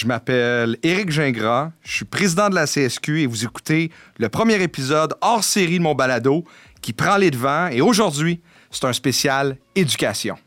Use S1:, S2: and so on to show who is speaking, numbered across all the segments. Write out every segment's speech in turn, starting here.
S1: Je m'appelle Éric Gingras, je suis président de la CSQ et vous écoutez le premier épisode hors série de mon balado qui prend les devants et aujourd'hui, c'est un spécial éducation.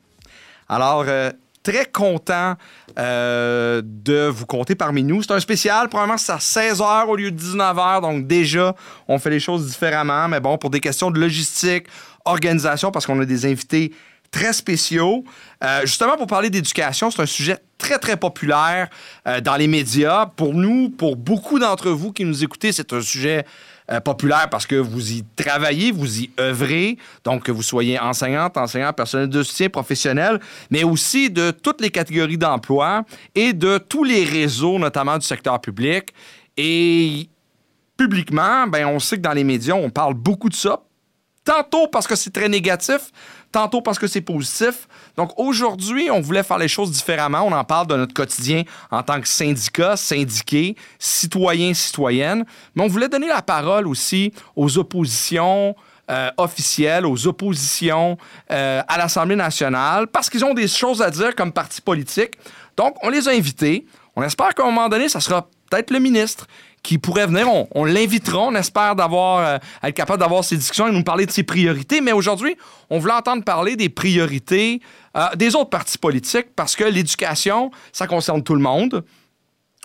S1: Alors, euh, très content euh, de vous compter parmi nous. C'est un spécial, probablement c'est à 16h au lieu de 19h, donc déjà, on fait les choses différemment, mais bon, pour des questions de logistique, organisation, parce qu'on a des invités très spéciaux. Euh, justement, pour parler d'éducation, c'est un sujet très, très populaire euh, dans les médias. Pour nous, pour beaucoup d'entre vous qui nous écoutez, c'est un sujet euh, populaire parce que vous y travaillez, vous y œuvrez, donc que vous soyez enseignante, enseignant, personnel de soutien professionnel, mais aussi de toutes les catégories d'emploi et de tous les réseaux, notamment du secteur public. Et publiquement, ben, on sait que dans les médias, on parle beaucoup de ça. Tantôt parce que c'est très négatif, tantôt parce que c'est positif. Donc aujourd'hui, on voulait faire les choses différemment. On en parle de notre quotidien en tant que syndicat, syndiqué, citoyen, citoyenne. Mais on voulait donner la parole aussi aux oppositions. Euh, officielles, aux oppositions euh, à l'Assemblée nationale, parce qu'ils ont des choses à dire comme parti politique. Donc, on les a invités. On espère qu'à un moment donné, ça sera peut-être le ministre qui pourrait venir. On, l'invitera. On espère euh, être capable d'avoir ces discussions et nous parler de ses priorités. Mais aujourd'hui, on voulait entendre parler des priorités euh, des autres partis politiques parce que l'éducation, ça concerne tout le monde.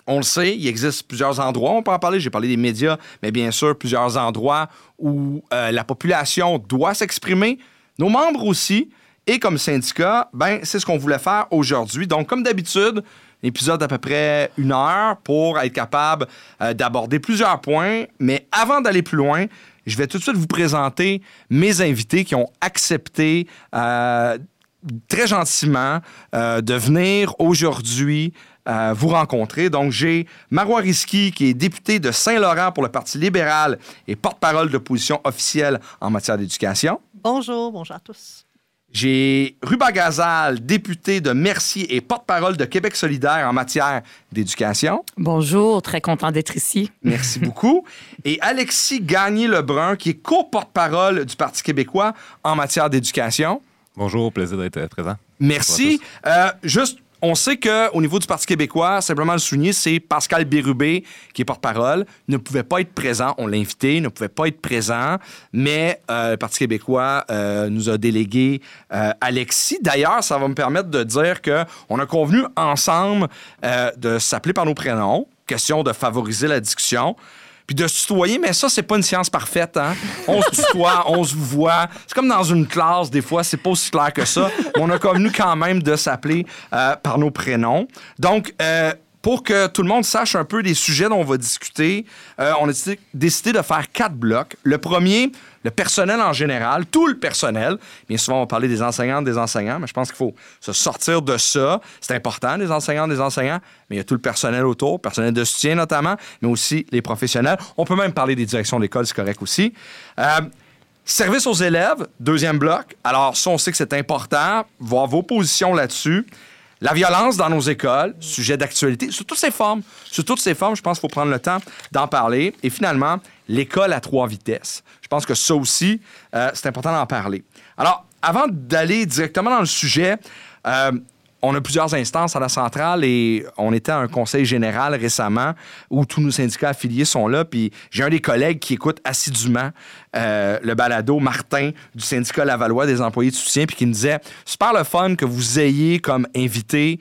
S1: On le sait, il existe plusieurs endroits, on peut en parler, j'ai parlé des médias, mais bien sûr, plusieurs endroits où euh, la population doit s'exprimer, nos membres aussi, et comme syndicat, ben, c'est ce qu'on voulait faire aujourd'hui. Donc, comme d'habitude, épisode d'à peu près une heure pour être capable euh, d'aborder plusieurs points. Mais avant d'aller plus loin, je vais tout de suite vous présenter mes invités qui ont accepté euh, très gentiment euh, de venir aujourd'hui vous rencontrer. Donc, j'ai Marois Risky, qui est député de Saint-Laurent pour le Parti libéral et porte-parole d'opposition officielle en matière d'éducation.
S2: Bonjour, bonjour à tous.
S1: J'ai Ruba Gazal, député de Mercier et porte-parole de Québec solidaire en matière d'éducation.
S3: Bonjour, très content d'être ici.
S1: Merci beaucoup. Et Alexis Gagné-Lebrun, qui est co-porte-parole du Parti québécois en matière d'éducation.
S4: Bonjour, plaisir d'être présent.
S1: Merci. Euh, juste on sait qu'au niveau du Parti québécois, simplement le souligner, c'est Pascal Bérubé, qui est porte-parole, ne pouvait pas être présent. On l'a invité, ne pouvait pas être présent, mais euh, le Parti québécois euh, nous a délégué euh, Alexis. D'ailleurs, ça va me permettre de dire qu'on a convenu ensemble de s'appeler par nos prénoms, question de favoriser la discussion puis de se tutoyer, mais ça, c'est pas une science parfaite. Hein? On se tutoie, on se voit. C'est comme dans une classe, des fois, c'est pas aussi clair que ça. on a convenu quand même de s'appeler euh, par nos prénoms. Donc, euh, pour que tout le monde sache un peu des sujets dont on va discuter, euh, on a décidé de faire quatre blocs. Le premier, le personnel en général, tout le personnel. Bien souvent, on va parler des enseignantes, des enseignants, mais je pense qu'il faut se sortir de ça. C'est important, les enseignantes, des enseignants, mais il y a tout le personnel autour, personnel de soutien notamment, mais aussi les professionnels. On peut même parler des directions d'école, c'est correct aussi. Euh, service aux élèves, deuxième bloc. Alors, ça, on sait que c'est important, voir vos positions là-dessus. La violence dans nos écoles, sujet d'actualité, sous toutes ses formes. Sous toutes ses formes, je pense qu'il faut prendre le temps d'en parler. Et finalement, l'école à trois vitesses. Je pense que ça aussi, euh, c'est important d'en parler. Alors, avant d'aller directement dans le sujet, euh, on a plusieurs instances à la centrale et on était à un conseil général récemment où tous nos syndicats affiliés sont là. Puis j'ai un des collègues qui écoute assidûment euh, le balado, Martin, du syndicat Lavallois des employés de soutien, puis qui me disait Super le fun que vous ayez comme invité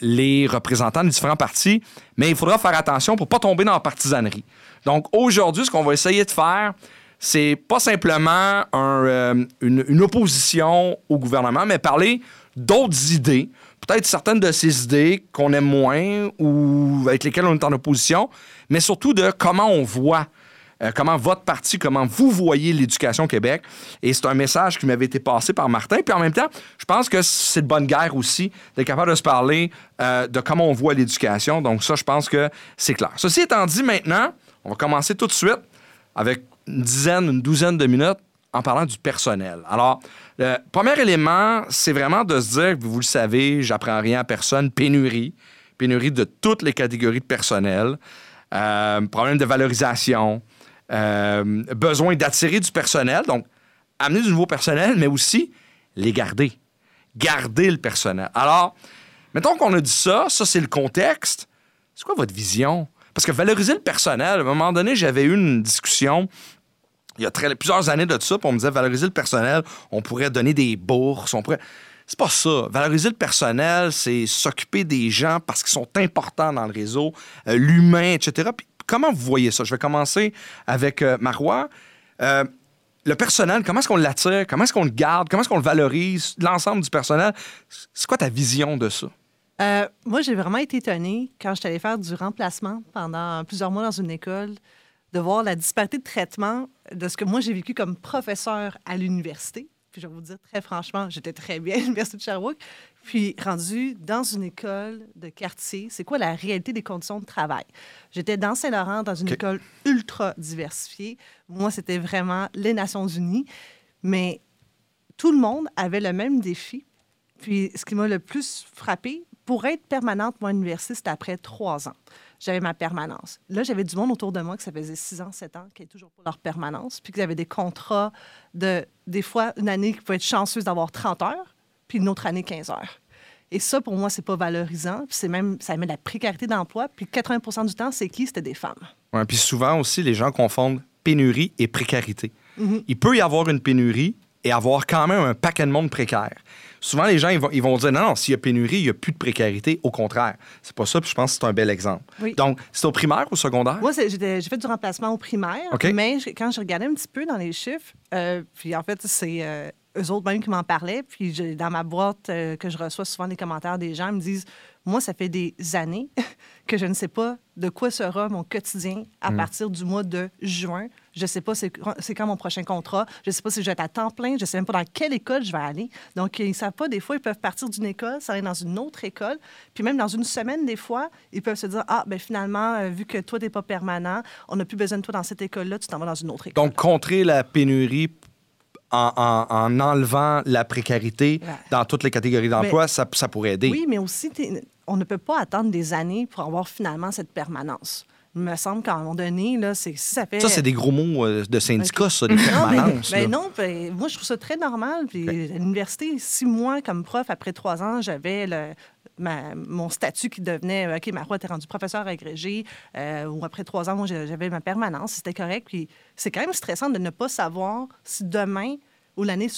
S1: les représentants des différents partis, mais il faudra faire attention pour pas tomber dans la partisanerie. Donc aujourd'hui, ce qu'on va essayer de faire, c'est pas simplement euh, une, opposition au gouvernement, mais parler d'autres idées, peut-être certaines de ces idées qu'on aime moins ou avec lesquelles on est en opposition, mais surtout de comment on voit euh, comment votre parti, comment vous voyez l'éducation au Québec. Et c'est un message qui m'avait été passé par Martin. Puis en même temps, je pense que c'est de bonne guerre aussi d'être capable de se parler euh, de comment on voit l'éducation. Donc ça, je pense que c'est clair. Ceci étant dit, maintenant, on va commencer tout de suite avec une dizaine, une douzaine de minutes en parlant du personnel. Alors, le premier élément, c'est vraiment de se dire, vous le savez, j'apprends rien à personne, pénurie, pénurie de toutes les catégories de personnel, euh, problème de valorisation, euh, besoin d'attirer du personnel, donc amener du nouveau personnel, mais aussi les garder. Garder le personnel. Alors, mettons qu'on a dit ça, ça c'est le contexte. C'est quoi votre vision? Parce que valoriser le personnel, à un moment donné, j'avais eu une discussion il y a plusieurs années de ça, puis on me disait valoriser le personnel, on pourrait donner des bourses, on pourrait. C'est pas ça. Valoriser le personnel, c'est s'occuper des gens parce qu'ils sont importants dans le réseau, euh, l'humain, etc. Puis comment vous voyez ça? Je vais commencer avec euh, Marois. Euh, le personnel, comment est-ce qu'on l'attire? Comment est-ce qu'on le garde? Comment est-ce qu'on le valorise? L'ensemble du personnel. C'est quoi ta vision de ça?
S2: Euh, moi, j'ai vraiment été étonnée quand je suis allée faire du remplacement pendant plusieurs mois dans une école, de voir la disparité de traitement de ce que moi j'ai vécu comme professeur à l'université. Puis je vais vous dire très franchement, j'étais très bien à l'Université de Sherbrooke. Puis rendu dans une école de quartier, c'est quoi la réalité des conditions de travail? J'étais dans Saint-Laurent, dans une école ultra diversifiée. Moi, c'était vraiment les Nations Unies. Mais tout le monde avait le même défi. Puis ce qui m'a le plus frappé, pour être permanente, moi, à l'université, c'était après trois ans. J'avais ma permanence. Là, j'avais du monde autour de moi que ça faisait six ans, sept ans, qui n'avaient toujours pas leur permanence, puis qui avaient des contrats de, des fois, une année qui pouvait être chanceuse d'avoir 30 heures, puis une autre année, 15 heures. Et ça, pour moi, c'est pas valorisant. Puis c'est même, ça met de la précarité d'emploi. Puis 80% du temps, c'est qui? C'était des femmes.
S1: Ouais, puis souvent aussi, les gens confondent pénurie et précarité.
S2: Mhm.
S1: Il peut y avoir une pénurie et avoir quand même un paquet de monde précaire. Souvent, les gens ils vont, ils vont dire non, non, s'il y a pénurie, il n'y a plus de précarité. Au contraire. C'est pas ça, puis je pense que c'est un bel exemple.
S2: Oui.
S1: Donc, c'est au primaire ou au secondaire?
S2: Moi, j'ai fait du remplacement au primaire, mais je- quand je regardais un petit peu dans les chiffres, euh, puis en fait, c'est euh, eux autres même qui m'en parlaient, puis dans ma boîte euh, que je reçois souvent des commentaires des gens, ils me disent Moi, ça fait des années que je ne sais pas de quoi sera mon quotidien à
S1: Mm.
S2: partir du mois de juin. Je ne sais pas c'est quand mon prochain contrat. Je ne sais pas si je vais être à temps plein. Je ne sais même pas dans quelle école je vais aller. Donc, ils ne savent pas. Des fois, ils peuvent partir d'une école, s'aller dans une autre école. Puis même dans une semaine, des fois, ils peuvent se dire Ah, ben finalement, euh, vu que toi, tu n'es pas permanent, on n'a plus besoin de toi dans cette école-là, tu t'en vas dans une autre école.
S1: Donc, contrer la pénurie en, en- en enlevant la précarité
S2: Ouais.
S1: dans toutes les catégories d'emploi, ça, ça pourrait aider.
S2: Oui, mais aussi, on ne peut pas attendre des années pour avoir finalement cette permanence. Il me semble qu'à un moment donné, là, c'est, si ça fait.
S1: Ça, c'est des gros mots euh, de syndicats, ça, des
S2: Non, mais,
S1: permanences.
S2: ben non, ben, moi, je trouve ça très normal. Puis à l'université, six mois comme prof, après trois ans, j'avais le- ma- mon statut qui devenait OK, ma t'es rendu professeur agrégé. euh, ou après trois ans, moi, j'avais ma permanence. C'était correct. Puis c'est quand même stressant de ne pas savoir si demain ou l'année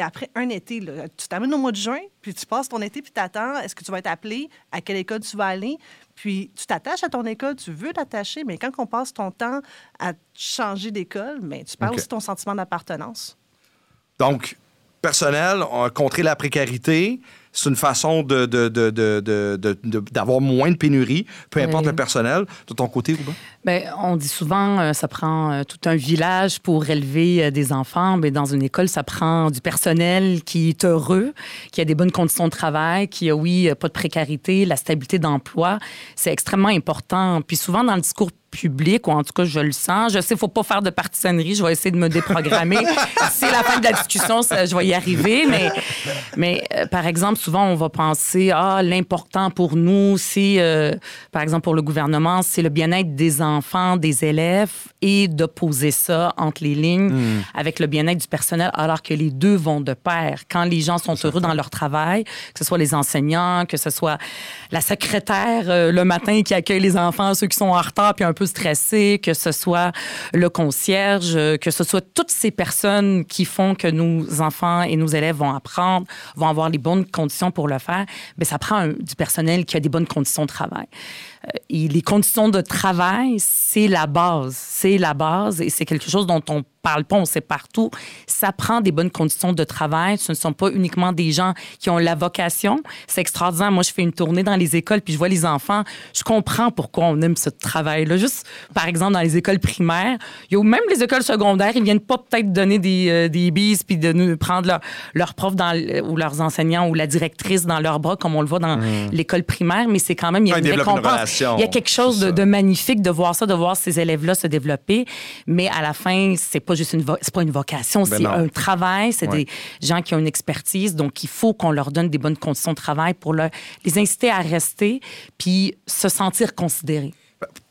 S2: après un été, là, tu t'amènes au mois de juin, puis tu passes ton été, puis tu attends, est-ce que tu vas être appelé, à quelle école tu vas aller, puis tu t'attaches à ton école, tu veux t'attacher, mais quand on passe ton temps à changer d'école, mais tu perds aussi ton sentiment d'appartenance.
S1: Donc, personnel, on a contré la précarité. C'est une façon de, d'avoir moins de pénurie, peu importe
S3: Oui.
S1: le personnel. De ton côté, Ruben?
S3: Bien, on dit souvent, euh, ça prend euh, tout un village pour élever euh, des enfants. Mais dans une école, ça prend du personnel qui est heureux, qui a des bonnes conditions de travail, qui a, oui, euh, pas de précarité, la stabilité d'emploi. C'est extrêmement important. Puis souvent, dans le discours public, ou en tout cas, je le sens. Je sais, faut pas faire de partisanerie. Je vais essayer de me déprogrammer. C'est la fin de la discussion, ça, je vais y arriver. Mais, mais euh, par exemple, souvent, on va penser, ah, l'important pour nous, c'est, euh, par exemple, pour le gouvernement, c'est le bien-être des enfants, des élèves, et d'opposer ça entre les lignes avec le bien-être du personnel, alors que les deux vont de pair. Quand les gens sont heureux dans leur travail, que ce soit les enseignants, que ce soit la secrétaire euh, le matin qui accueille les enfants, ceux qui sont en retard puis un peu stressés, que ce soit le concierge, euh, que ce soit toutes ces personnes qui font que nos enfants et nos élèves vont apprendre, vont avoir les bonnes conditions pour le faire, mais ça prend du personnel qui a des bonnes conditions de travail. Euh, et les conditions de travail, c'est la base. C'est la base et c'est quelque chose dont on parle pas, on sait partout. Ça prend des bonnes conditions de travail. Ce ne sont pas uniquement des gens qui ont la vocation. C'est extraordinaire. Moi, je fais une tournée dans les écoles puis je vois les enfants. Je comprends pourquoi on aime ce travail-là. Juste, par exemple, dans les écoles primaires, il y a même les écoles secondaires, ils viennent pas peut-être donner des, euh, des bises puis de nous prendre leur, leur prof dans, ou leurs enseignants ou la directrice dans leurs bras, comme on le voit dans l'école primaire, mais c'est quand même, il y a
S1: développent une
S3: récompense. Il y a quelque chose de, magnifique de voir ça, de voir ces élèves-là se développer. Mais à la fin, c'est pas juste une, c'est pas une vocation,
S1: Ben
S3: c'est un travail, c'est
S1: Ouais.
S3: des gens qui ont une expertise. Donc, il faut qu'on leur donne des bonnes conditions de travail pour leur- les inciter à rester puis se sentir considérés.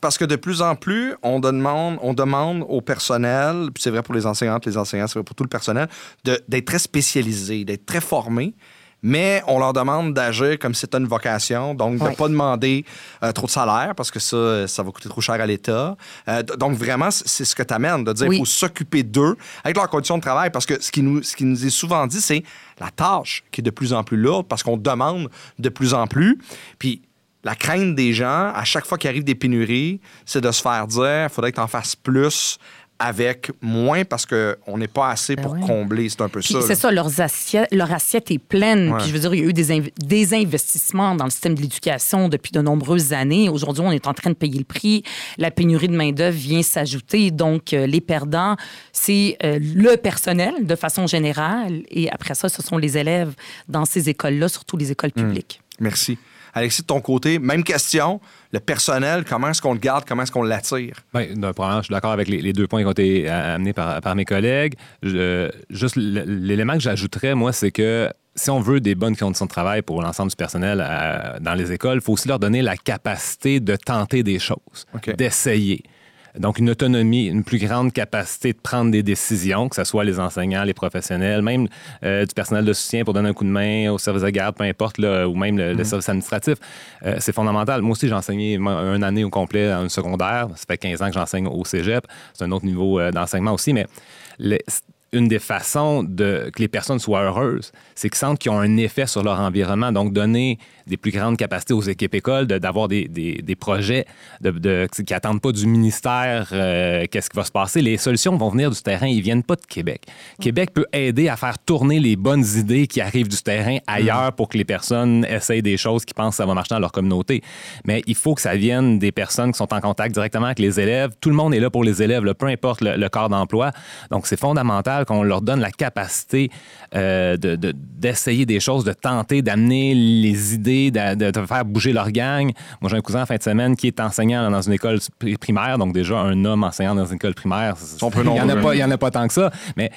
S1: Parce que de plus en plus, on demande, on demande au personnel, puis c'est vrai pour les enseignantes, les enseignants, c'est vrai pour tout le personnel, d'être très spécialisé, d'être très formé. Mais on leur demande d'agir comme si c'était une vocation, donc de ne
S3: Ouais.
S1: pas demander euh, trop de salaire parce que ça, ça va coûter trop cher à l'État. Euh, donc vraiment, c'est ce que tu amènes, de dire qu'il
S3: Oui.
S1: faut s'occuper d'eux avec leurs conditions de travail parce que ce qui nous, ce qui nous est souvent dit, c'est la tâche qui est de plus en plus lourde parce qu'on demande de plus en plus. Puis la crainte des gens, à chaque fois qu'il arrive des pénuries, c'est de se faire dire il faudrait que tu en fasses plus avec moins parce qu'on n'est pas assez
S3: Ben
S1: pour
S3: ouais.
S1: combler. C'est un peu
S3: Puis
S1: ça.
S3: c'est ça, leurs assiettes, leur assiette est pleine.
S1: Ouais.
S3: Puis je veux dire, il y a eu des, inv- des investissements dans le système de l'éducation depuis de nombreuses années. Aujourd'hui, on est en train de payer le prix. La pénurie de main-d'œuvre vient s'ajouter. Donc, euh, les perdants, c'est euh, le personnel de façon générale. Et après ça, ce sont les élèves dans ces écoles-là, surtout les écoles publiques.
S1: Merci. Alexis, de ton côté, même question. Le personnel, comment est-ce qu'on le garde, comment est-ce qu'on l'attire?
S4: Ben, d'un premièrement, je suis d'accord avec les, les deux points qui ont été euh, amenés par, par mes collègues. Je- juste l'élément que j'ajouterais, moi, c'est que si on veut des bonnes conditions de travail pour l'ensemble du personnel euh, dans les écoles, il faut aussi leur donner la capacité de tenter des choses, d'essayer. Donc, une autonomie, une plus grande capacité de prendre des décisions, que ce soit les enseignants, les professionnels, même euh, du personnel de soutien pour donner un coup de main au service de garde, peu importe, là, ou même le, le service administratif. Euh, c'est fondamental. Moi aussi, j'ai enseigné une année au complet dans une secondaire. Ça fait 15 ans que j'enseigne au cégep. C'est un autre niveau euh, d'enseignement aussi, mais le- une des façons de, que les personnes soient heureuses, c'est qu'ils sentent qu'ils ont un effet sur leur environnement. Donc, donner des plus grandes capacités aux équipes écoles, de- d'avoir des, des- des projets de, de- qui n'attendent pas du ministère euh, qu'est-ce qui va se passer. Les solutions vont venir du terrain, ils viennent pas de Québec. Québec peut aider à faire tourner les bonnes idées qui arrivent du terrain ailleurs pour que les personnes essayent des choses qui pensent que ça va marcher dans leur communauté. Mais il faut que ça vienne des personnes qui sont en contact directement avec les élèves. Tout le monde est là pour les élèves, là, peu importe le, le corps d'emploi. Donc, c'est fondamental qu'on leur donne la capacité euh, de- de- d'essayer des choses, de tenter d'amener les idées, de, faire bouger leur gang. Moi, j'ai un cousin en fin de semaine qui est enseignant dans une école pri- primaire, donc déjà un homme enseignant dans une école primaire.
S1: sont peu
S4: il n'y en, a pas- il y en a pas tant que ça, mais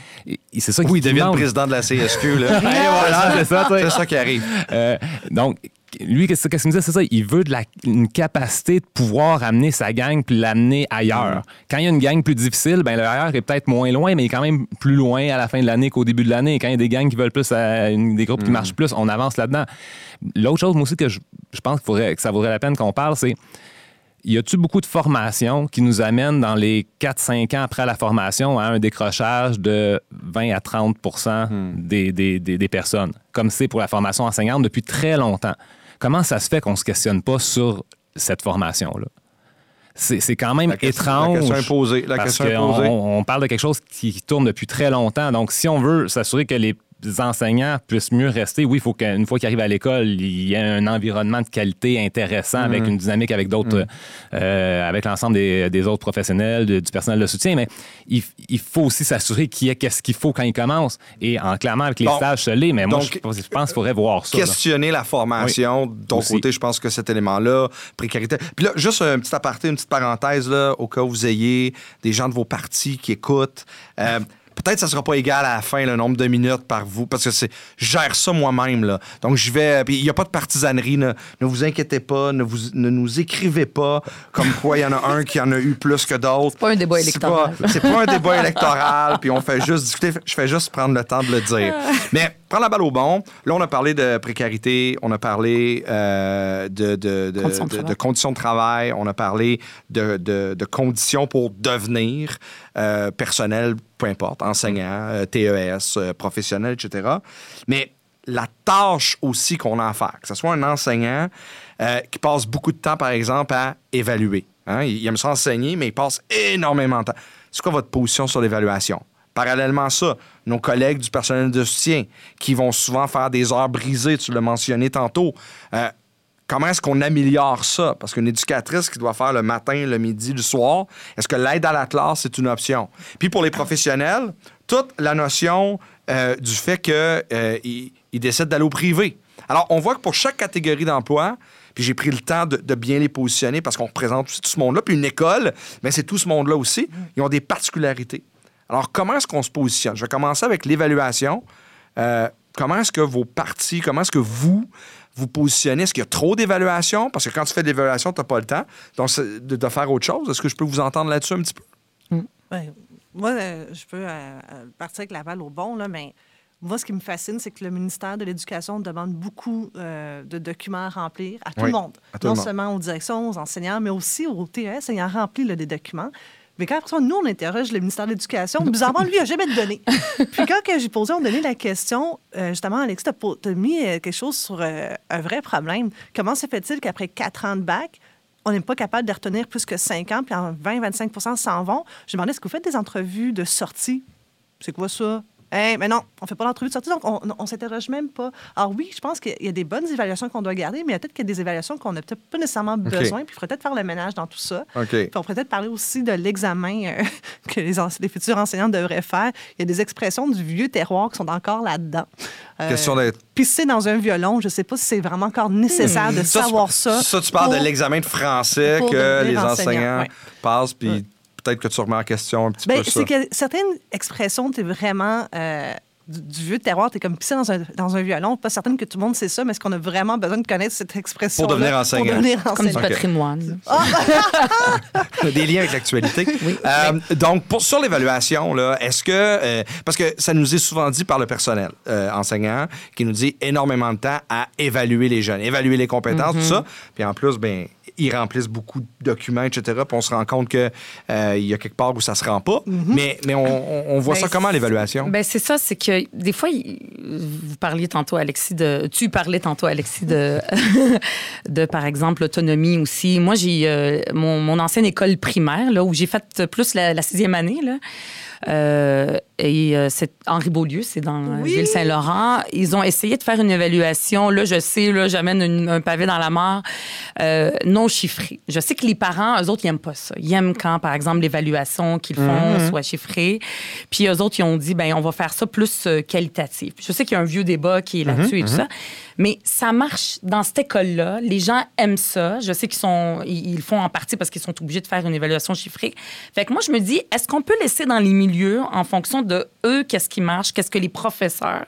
S4: c'est ça
S1: Oui, il
S4: qui
S1: devient le président de la CSQ. Là.
S4: voilà, ça.
S1: C'est ça qui arrive.
S4: Euh, donc, lui, qu'est-ce qu'il me disait? C'est ça, il veut de la, une capacité de pouvoir amener sa gang puis l'amener ailleurs. Quand il y a une gang plus difficile, ben, le ailleurs est peut-être moins loin, mais il est quand même plus loin à la fin de l'année qu'au début de l'année. Quand il y a des gangs qui veulent plus, euh, une- des groupes qui marchent plus, on avance là-dedans. L'autre chose, moi aussi, que je, je pense qu'il faudrait, que ça vaudrait la peine qu'on parle, c'est y a-tu beaucoup de formations qui nous amènent dans les 4-5 ans après la formation à un décrochage de 20 à 30 des, des- des- des personnes, comme c'est pour la formation enseignante depuis très longtemps? Comment ça se fait qu'on ne se questionne pas sur cette formation-là? C'est quand même
S1: La question-
S4: étrange.
S1: La question imposée. La
S4: parce
S1: question
S4: qu'on
S1: imposée.
S4: on parle de quelque chose qui tourne depuis très longtemps. Donc, si on veut s'assurer que les enseignants puissent mieux rester, oui, il faut qu'une fois qu'ils arrivent à l'école, il y ait un environnement de qualité intéressant avec une dynamique avec d'autres, euh, avec l'ensemble des, des autres professionnels, de- du personnel de soutien. Mais il, il faut aussi s'assurer qu'il y ait qu'est-ce qu'il faut quand ils commencent. Et en clamant avec les
S1: Bon.
S4: stages, l'ai, mais moi,
S1: Donc,
S4: je, pense- je pense qu'il faudrait voir ça. là.
S1: questionner la formation. De ton
S4: Aussi.
S1: côté, je pense que cet élément-là, précarité. Puis là, juste un petit aparté, une petite parenthèse, là, au cas où vous ayez des gens de vos partis qui écoutent. Euh, Peut-être que ça sera pas égal à la fin le nombre de minutes par vous, parce que c'est, je gère ça moi-même. Là. Donc, je vais. Puis, il n'y a pas de partisanerie. Ne, ne vous inquiétez pas. Ne, vous, ne nous écrivez pas comme quoi il y en a un qui en a eu plus que d'autres.
S3: C'est pas un débat
S1: C'est
S3: électoral.
S1: pas- C'est pas un débat électoral. Puis, on fait juste discuter. Je fais juste prendre le temps de le dire. Mais, prends la balle au bon. Là, on a parlé de précarité. On a parlé euh, de, de, de,
S3: Conditions de travail.
S1: conditions de travail. On a parlé de, conditions pour devenir euh, personnel, peu importe, enseignant, euh, TES, professionnel, etc. Mais la tâche aussi qu'on a à faire, que ce soit un enseignant euh, qui passe beaucoup de temps, par exemple, à évaluer. hein. Il il aime ça enseigner, mais il passe énormément de temps. C'est quoi votre position sur l'évaluation? Parallèlement à ça, nos collègues du personnel de soutien qui vont souvent faire des heures brisées, tu l'as mentionné tantôt. euh, comment est-ce qu'on améliore ça? Parce qu'une éducatrice qui doit faire le matin, le midi, le soir, est-ce que l'aide à la classe, c'est une option? Puis pour les professionnels, toute la notion euh, du fait qu'ils ils décident d'aller au privé. Alors, on voit que pour chaque catégorie d'emploi, puis j'ai pris le temps de, bien les positionner parce qu'on représente tout ce monde-là. Puis une école, mais c'est tout ce monde-là aussi. Ils ont des particularités. Alors, comment est-ce qu'on se positionne? Je vais commencer avec l'évaluation. Euh, comment est-ce que vos partis, comment est-ce que vous vous positionnez? Est-ce qu'il y a trop d'évaluations? Parce que quand tu fais de l'évaluation, tu n'as pas le temps donc, de, de faire autre chose. Est-ce que je peux vous entendre là-dessus un petit peu?
S2: Ouais. Moi, euh, je peux euh, partir avec la balle au bon, là, mais moi, ce qui me fascine, c'est que le ministère de l'Éducation demande beaucoup euh, de documents à remplir à tout
S1: Oui,
S2: le monde.
S1: tout
S2: non
S1: le monde.
S2: seulement aux directions, aux enseignants, mais aussi au TES ayant rempli là, des documents. Mais quand après ça, nous, on interroge le ministère de l'Éducation, bizarrement, lui, il n'a jamais de données. Puis quand j'ai posé, on donnait la question, euh, justement, Alexis, tu as, mis euh, quelque chose sur euh, un vrai problème. Comment se fait-il qu'après quatre ans de bac, on n'est pas capable de retenir plus que cinq ans, puis en 20-25% s'en vont? Je me demandais, est-ce que vous faites des entrevues de sortie? C'est quoi ça? Hey, mais non, on fait pas d'entrevue de sortie, donc on, on s'interroge même pas. Alors oui, je pense qu'il y a des bonnes évaluations qu'on doit garder, mais il y a peut-être qu'il y a des évaluations qu'on n'a peut-être pas nécessairement besoin, puis il faudrait peut-être faire le ménage dans tout ça.
S1: OK.
S2: Puis on pourrait peut-être parler aussi de l'examen euh, que les, futurs enseignants devraient faire. Il y a des expressions du vieux terroir qui sont encore là-dedans. Euh,
S1: Question d'être.
S2: Pisser dans un violon, je ne sais pas si c'est vraiment encore nécessaire de
S1: Hmm. Ça, tu-
S2: savoir ça.
S1: Ça, tu parles de l'examen de français que les enseignants
S2: ouais.
S1: passent, puis peut-être que tu remets en question un petit
S2: Ben,
S1: peu ça.
S2: c'est que certaines expressions, tu es vraiment euh, du, du vieux terroir, tu es comme pisser dans un, dans un violon. Pas certaine que tout le monde sait ça, mais est-ce qu'on a vraiment besoin de connaître cette expression
S1: Pour devenir enseignant.
S2: Pour devenir
S3: Comme du
S2: enseignant.
S1: Ok.
S3: patrimoine.
S1: des liens avec l'actualité. Euh, donc, pour, sur l'évaluation, là, est-ce que. euh, parce que ça nous est souvent dit par le personnel euh, enseignant qui nous dit énormément de temps à évaluer les jeunes, évaluer les compétences, tout ça. Puis en plus, ben ils remplissent beaucoup de documents, etc. Puis on se rend compte qu'il y a quelque part où ça se rend pas. Mais, mais on, voit
S3: Ben,
S1: ça comment, l'évaluation?
S3: Ben c'est ça, c'est que des fois, vous parliez tantôt, Alexis, de. Tu parlais tantôt, Alexis, de, de par exemple, l'autonomie aussi. Moi, j'ai euh, mon, mon ancienne école primaire, là, où j'ai fait plus la, la sixième année, là. Euh, et euh, c'est Henri Beaulieu, c'est dans euh,
S2: Oui.
S3: Ville-Saint-Laurent. Ils ont essayé de faire une évaluation. Là, je sais, là, j'amène un pavé dans la mare euh, non chiffré. Je sais que les parents, eux autres, ils n'aiment pas ça. Ils aiment quand, par exemple, l'évaluation qu'ils font soit chiffrée. Puis eux autres, ils ont dit, ben on va faire ça plus qualitatif. Je sais qu'il y a un vieux débat qui est là-dessus et tout ça. Mais ça marche dans cette école-là. Les gens aiment ça. Je sais qu'ils sont, ils, ils le font en partie parce qu'ils sont obligés de faire une évaluation chiffrée. Fait que moi, je me dis, est-ce qu'on peut laisser dans les milieux, en fonction de eux, qu'est-ce qui marche, qu'est-ce que les professeurs,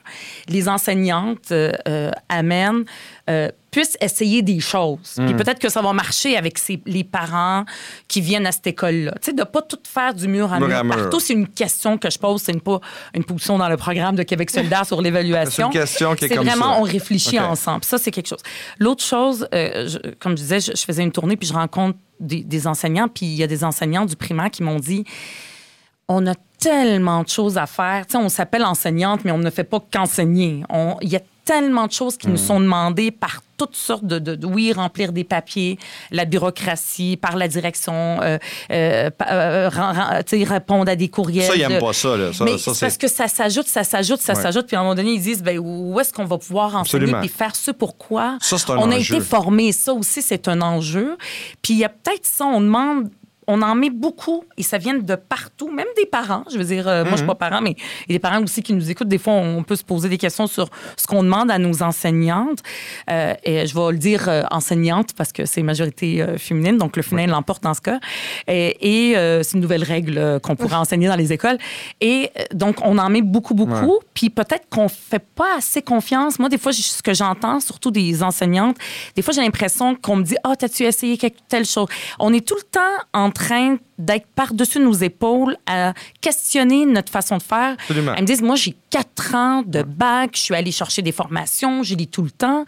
S3: les enseignantes euh, euh, amènent, euh, puissent essayer des choses. Puis peut-être que ça va marcher avec les parents qui viennent à cette école-là. Tu sais, de pas tout faire du mur à
S1: Mur
S3: mur. Partout, c'est une question que je pose. C'est une- pas une position dans le programme de Québec solidaire sur l'évaluation.
S1: C'est une question qui est
S3: C'est
S1: comme
S3: vraiment,
S1: ça.
S3: on réfléchit
S1: OK.
S3: ensemble. Ça, c'est quelque chose. L'autre chose, euh, je- comme je disais, je, je faisais une tournée, puis je rencontre des, des enseignants, puis il y a des enseignants du primaire qui m'ont dit on a tellement de choses à faire. Tu sais, on s'appelle enseignante, mais on ne fait pas qu'enseigner. Il y a tellement de choses qui nous sont demandées par toutes sortes de, de- de- oui, remplir des papiers, la bureaucratie, par la direction, euh, euh, euh, répondre à des courriels.
S1: Ça, ils n'aiment pas ça. Là. Ça,
S3: mais
S1: ça,
S3: c'est parce que ça s'ajoute, ça s'ajoute, ça
S1: Ouais.
S3: s'ajoute. Puis à un moment donné, ils disent, ben, où est-ce qu'on va pouvoir enseigner puis faire ce pourquoi?
S1: Ça, c'est un
S3: on a été formés. Ça aussi, c'est un enjeu. Puis il y a peut-être ça, on demande on en met beaucoup et ça vient de partout, même des parents. Je veux dire, euh, moi, je suis
S1: Mhm.
S3: pas parent, mais il y a des parents aussi qui nous écoutent. Des fois, on peut se poser des questions sur ce qu'on demande à nos enseignantes. Euh, et je vais le dire euh, enseignantes parce que c'est majorité euh, féminine, donc le féminin l'emporte dans ce cas. Et, et, c'est une nouvelle règle qu'on pourrait enseigner dans les écoles. Et donc, on en met beaucoup, beaucoup. Puis peut-être qu'on fait pas assez confiance. Moi, des fois, ce que j'entends, surtout des enseignantes, des fois, j'ai l'impression qu'on me dit Ah, t'as-tu essayé quelque telle chose On est tout le temps en train d'être par-dessus nos épaules à questionner notre façon de faire.
S1: Absolument.
S3: Elles me disent Moi, j'ai quatre ans de bac, je suis allée chercher des formations, j'ai lu tout le temps.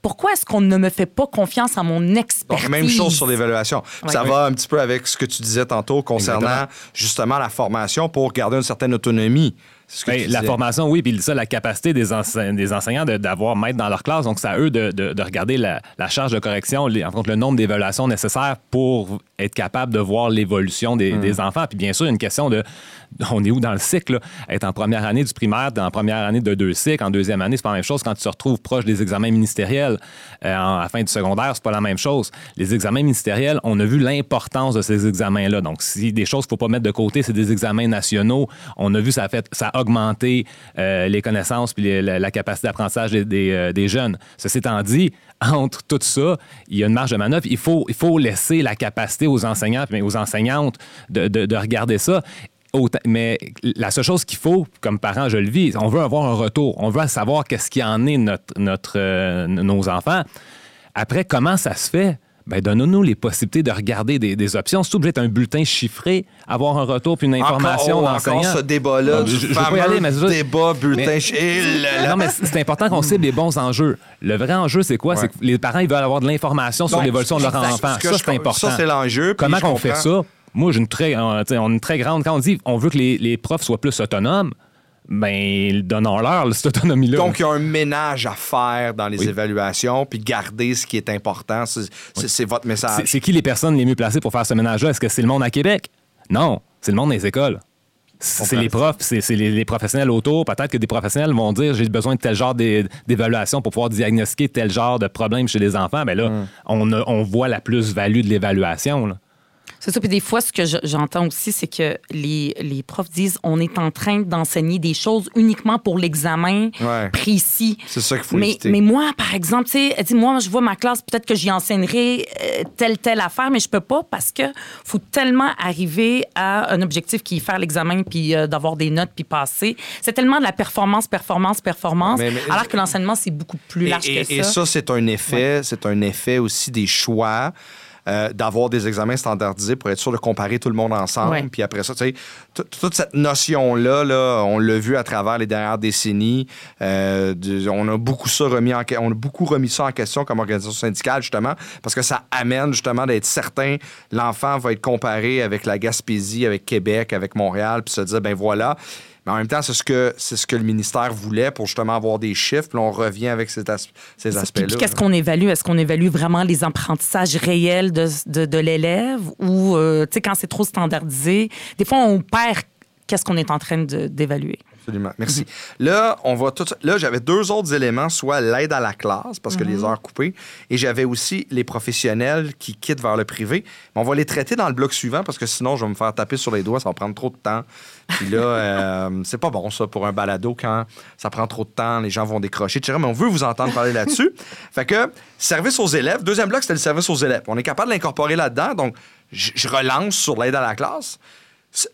S3: Pourquoi est-ce qu'on ne me fait pas confiance à mon
S1: Bon,
S3: expertise
S1: même chose sur l'évaluation. Ça va un petit peu avec ce que tu disais tantôt concernant
S4: Exactement.
S1: justement la formation pour garder une certaine autonomie.
S4: Ben, la
S1: disais.
S4: formation, oui, puis ça, la capacité des, ense- des enseignants de- d'avoir maître dans leur classe. Donc, c'est à eux de, de- de regarder la, la charge de correction, les- en compte le nombre d'évaluations nécessaires pour être capable de voir l'évolution des, des enfants. Puis bien sûr, il y a une question de on est où dans le cycle? là? Être en première année du primaire, en première année de deux cycles, en deuxième année, c'est pas la même chose. Quand tu te retrouves proche des examens ministériels euh, en- à la fin du secondaire, c'est pas la même chose. Les examens ministériels, on a vu l'importance de ces examens-là. Donc, si des choses qu'il faut pas mettre de côté, c'est des examens nationaux. On a vu ça a fait ça a augmenté euh, les connaissances puis la, capacité d'apprentissage des, des, euh, jeunes. Ceci étant dit, entre tout ça, il y a une marge de manœuvre. Il faut, il faut laisser la capacité aux enseignants et aux enseignantes de, de- de regarder ça. mais la seule chose qu'il faut, comme parent, je le vis, on veut avoir un retour. On veut savoir qu'est-ce qui en est notre, notre, euh, nos enfants. Après, comment ça se fait? Ben, donne-nous les possibilités de regarder des, des options. C'est obligé d'être un bulletin chiffré, avoir un retour puis une information
S1: encore, oh,
S4: d'enseignant.
S1: encore ce débat-là,
S4: Non,
S1: du
S4: je- je
S1: fameux
S4: aller, mais c'est-
S1: débat bulletin.
S4: Mais-
S1: là.
S4: Non, mais c'est important qu'on cible les bons enjeux. Le vrai enjeu, c'est quoi?
S1: Ouais.
S4: C'est que les parents, ils veulent avoir de l'information sur l'évolution de leur enfant. Ça, c'est important.
S1: Ça, c'est l'enjeu.
S4: Comment on fait ça? Moi, j'ai une très, euh, on a une très grande. Quand on dit on veut que les, les profs soient plus autonomes, ben, donnons-leur cette autonomie-là.
S1: Donc, il y a un ménage à faire dans les
S4: Oui.
S1: évaluations, puis garder ce qui est important. C'est votre message.
S4: c'est qui les personnes les mieux placées pour faire ce ménage-là? Est-ce que c'est le monde à Québec? Non, c'est le monde des écoles. C'est les profs, c'est les, les professionnels autour. Peut-être que des professionnels vont dire j'ai besoin de tel genre d'é- d'évaluation pour pouvoir diagnostiquer tel genre de problème chez les enfants. Ben là,
S1: Hmm.
S4: on, a- on voit la plus-value de l'évaluation.
S3: C'est ça. Puis des fois, ce que je- j'entends aussi, c'est que les, les profs disent on est en train d'enseigner des choses uniquement pour l'examen
S1: Ouais.
S3: précis.
S1: C'est ça qu'il faut
S3: mais,
S1: éviter.
S3: mais moi, par exemple, tu sais, elle dit, moi, je vois ma classe, peut-être que j'y enseignerai euh, telle, telle affaire, mais je peux pas parce que faut tellement arriver à un objectif qui est faire l'examen, puis euh, d'avoir des notes, puis passer. C'est tellement de la performance, performance, performance,
S1: Mais- mais-
S3: alors que l'enseignement, c'est beaucoup plus
S1: Et-
S3: large
S1: et,
S3: que
S1: et
S3: ça.
S1: ça, c'est un effet, c'est un effet aussi des choix. Euh, d'avoir des examens standardisés pour être sûr de comparer tout le monde ensemble.
S3: Ouais.
S1: Puis après ça, tu sais, tout- toute cette notion-là, là, on l'a vu à travers les dernières décennies. euh, on a beaucoup ça remis en, on a beaucoup remis ça en question comme organisation syndicale justement parce que ça amène justement d'être certain l'enfant va être comparé avec la Gaspésie, avec Québec, avec Montréal, puis se dire ben voilà. Mais en même temps, c'est ce que c'est ce que le ministère voulait pour justement avoir des chiffres. Puis on revient avec cet as- ces aspects-là.
S3: Puis qu'est-ce qu'on évalue? Est-ce qu'on évalue vraiment les apprentissages réels de, de, de l'élève ou, euh, tu sais, quand c'est trop standardisé, des fois, on perd qu'est-ce qu'on est en train de- d'évaluer.
S1: Absolument. Merci. Là, on va tout. Là, j'avais deux autres éléments, soit l'aide à la classe, parce que les heures coupées, et j'avais aussi les professionnels qui quittent vers le privé. Mais on va les traiter dans le bloc suivant, parce que sinon, je vais me faire taper sur les doigts, ça va prendre trop de temps. Puis là, euh, c'est pas bon, ça, pour un balado, quand ça prend trop de temps, les gens vont décrocher, etc. Mais on veut vous entendre parler là-dessus. fait que, service aux élèves. Deuxième bloc, c'était le service aux élèves. On est capable de l'incorporer là-dedans. Donc, je relance sur l'aide à la classe.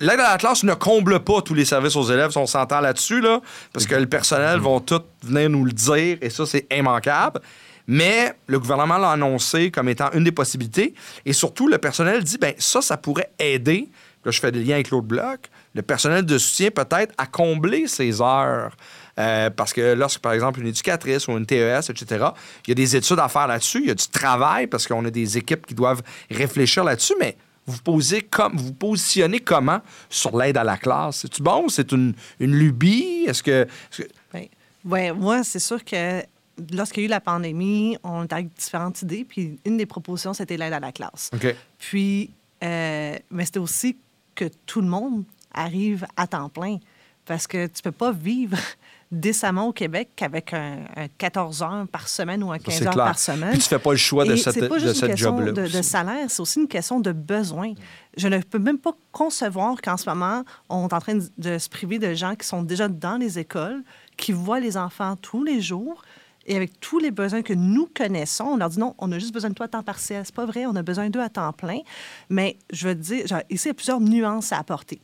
S1: L'aide à la classe ne comble pas tous les services aux élèves, si on s'entend là-dessus, là, parce que le personnel vont tout venir nous le dire, et ça, c'est immanquable. Mais le gouvernement l'a annoncé comme étant une des possibilités. Et surtout, le personnel dit, ben ça, ça pourrait aider. Là, je fais des liens avec l'autre bloc. Le personnel de soutien, peut-être, à combler ces heures. Euh, parce que lorsque, par exemple, une éducatrice ou une TES, etc., il y a des études à faire là-dessus, il y a du travail parce qu'on a des équipes qui doivent réfléchir là-dessus, mais vous posez comme vous positionnez comment sur l'aide à la classe? C'est-tu bon? C'est une, une lubie? Est-ce que. que-
S2: Ben, ouais, moi, c'est sûr que lorsqu'il y a eu la pandémie, on était avec différentes idées. Puis une des propositions, c'était l'aide à la classe. Puis, euh, mais c'était aussi que tout le monde arrive à temps plein. Parce que tu peux pas vivre décemment au Québec qu'avec un, un 14 heures par semaine ou un
S1: Ça,
S2: 15
S1: c'est
S2: heures
S1: clair.
S2: par semaine.
S1: Puis tu fais pas le choix de
S2: Et
S1: cette,
S2: c'est pas
S1: de
S2: juste une
S1: cette
S2: question
S1: job-là.
S2: de, de salaire, c'est aussi une question de besoin. Je ne peux même pas concevoir qu'en ce moment, on est en train de, de se priver de gens qui sont déjà dans les écoles, qui voient les enfants tous les jours. Et avec tous les besoins que nous connaissons, on leur dit non, on a juste besoin de toi à temps partiel. C'est pas vrai, on a besoin d'eux à temps plein. Mais je veux te dire, genre, ici, il y a plusieurs nuances à apporter.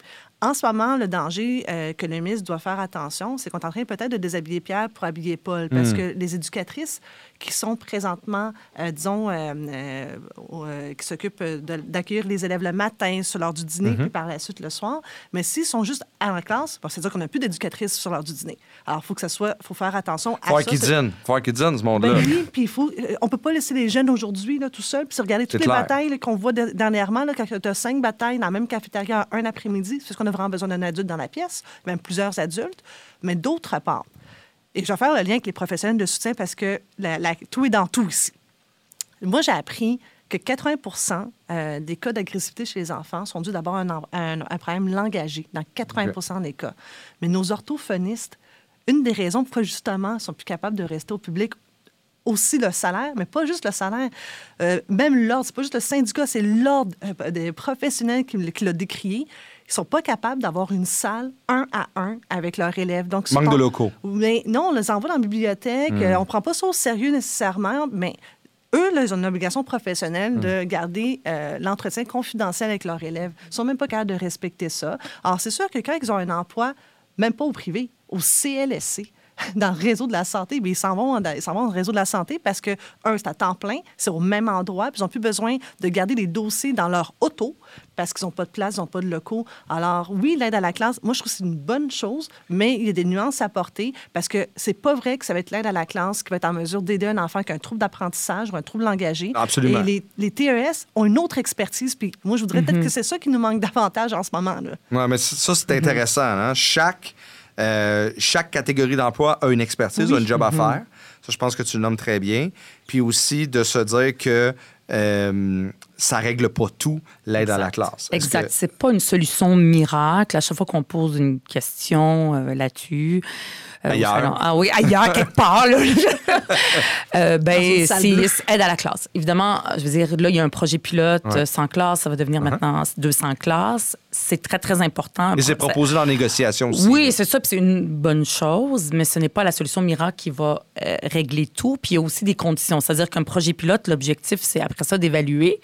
S2: En ce moment, le danger euh, que le ministre doit faire attention, c'est qu'on est en train peut-être de déshabiller Pierre pour habiller Paul. Parce
S1: Hmm.
S2: que les éducatrices qui sont présentement, euh, disons, euh, euh, qui s'occupent d'accueillir les élèves le matin sur l'heure du dîner,
S1: Mm-hmm.
S2: puis par la suite le soir, mais s'ils sont juste à la classe, bon, c'est-à-dire qu'on n'a plus d'éducatrices sur l'heure du dîner. Alors, il faut que ça soit, faut faire attention à
S1: Faut
S2: ça.
S1: qu'ils dînent. Faut qu'ils dînent, ce monde-là.
S2: ben oui, puis il faut. on peut pas laisser les jeunes aujourd'hui tout seuls puis regarder toutes les batailles qu'on voit de- dernièrement. Là, quand tu as cinq batailles dans la même cafétéria un après-midi, c'est parce qu'on a vraiment besoin d'un adulte dans la pièce, même plusieurs adultes. Mais d'autre part, et je vais faire le lien avec les professionnels de soutien parce que tout est dans tout ici. Moi, j'ai appris que 80% euh, des cas d'agressivité chez les enfants sont dus d'abord à un problème langagier, dans 80% des cas. Mais nos orthophonistes, une des raisons pourquoi justement ils sont plus capables de rester au public, aussi le salaire, mais pas juste le salaire, euh, même l'ordre, c'est pas juste le syndicat, c'est l'ordre euh, des professionnels qui, qui l'a décrié. Ils sont pas capables d'avoir une salle un à un avec leurs élèves. Donc,
S1: Manque de locaux.
S2: mais non, on les envoie dans la bibliothèque.
S1: Hmm.
S2: euh, on prend pas ça au sérieux nécessairement, mais eux, là, ils ont une obligation professionnelle de garder euh, l'entretien confidentiel avec leurs élèves. Ils sont même pas capables de respecter ça. Alors, c'est sûr que quand ils ont un emploi, même pas au privé, au CLSC, dans le réseau de la santé, mais ils s'en vont, dans- ils s'en vont dans le réseau de la santé parce que, un, c'est à temps plein, c'est au même endroit, puis ils n'ont plus besoin de garder les dossiers dans leur auto parce qu'ils n'ont pas de place, ils n'ont pas de locaux. Alors, oui, l'aide à la classe, moi, je trouve que c'est une bonne chose, mais il y a des nuances à porter parce que c'est pas vrai que ça va être l'aide à la classe qui va être en mesure d'aider un enfant qui a un trouble d'apprentissage ou un trouble langagé.
S1: Absolument.
S2: Et les, les TES ont une autre expertise, puis moi, je voudrais peut-être que c'est ça qui nous manque davantage en ce moment.
S1: Ouais, mais ça, ça, c'est intéressant. hein. Chaque, euh, chaque catégorie d'emploi a une expertise, a un job à faire. Ça, je pense que tu le nommes très bien. Puis aussi de se dire que euh, ça règle pas tout, l'aide à la classe.
S3: Exact.
S1: que-
S3: C'est pas une solution miracle. À chaque fois qu'on pose une question euh, là-dessus. euh,
S1: Ailleurs.
S3: salon- ah oui, ailleurs, quelque part. Là. Euh, ben, c'est aide à la classe. Évidemment, je veux dire, là, il y a un projet pilote,
S1: Ouais.
S3: euh, 100 classes, ça va devenir maintenant 200 classes. C'est très, très important.
S1: Et c'est proposé dans la négociation aussi.
S3: oui, c'est ça, puis c'est une bonne chose, mais ce n'est pas la solution miracle qui va régler tout. Puis il y a aussi des conditions. C'est-à-dire qu'un projet pilote, l'objectif, c'est après ça d'évaluer.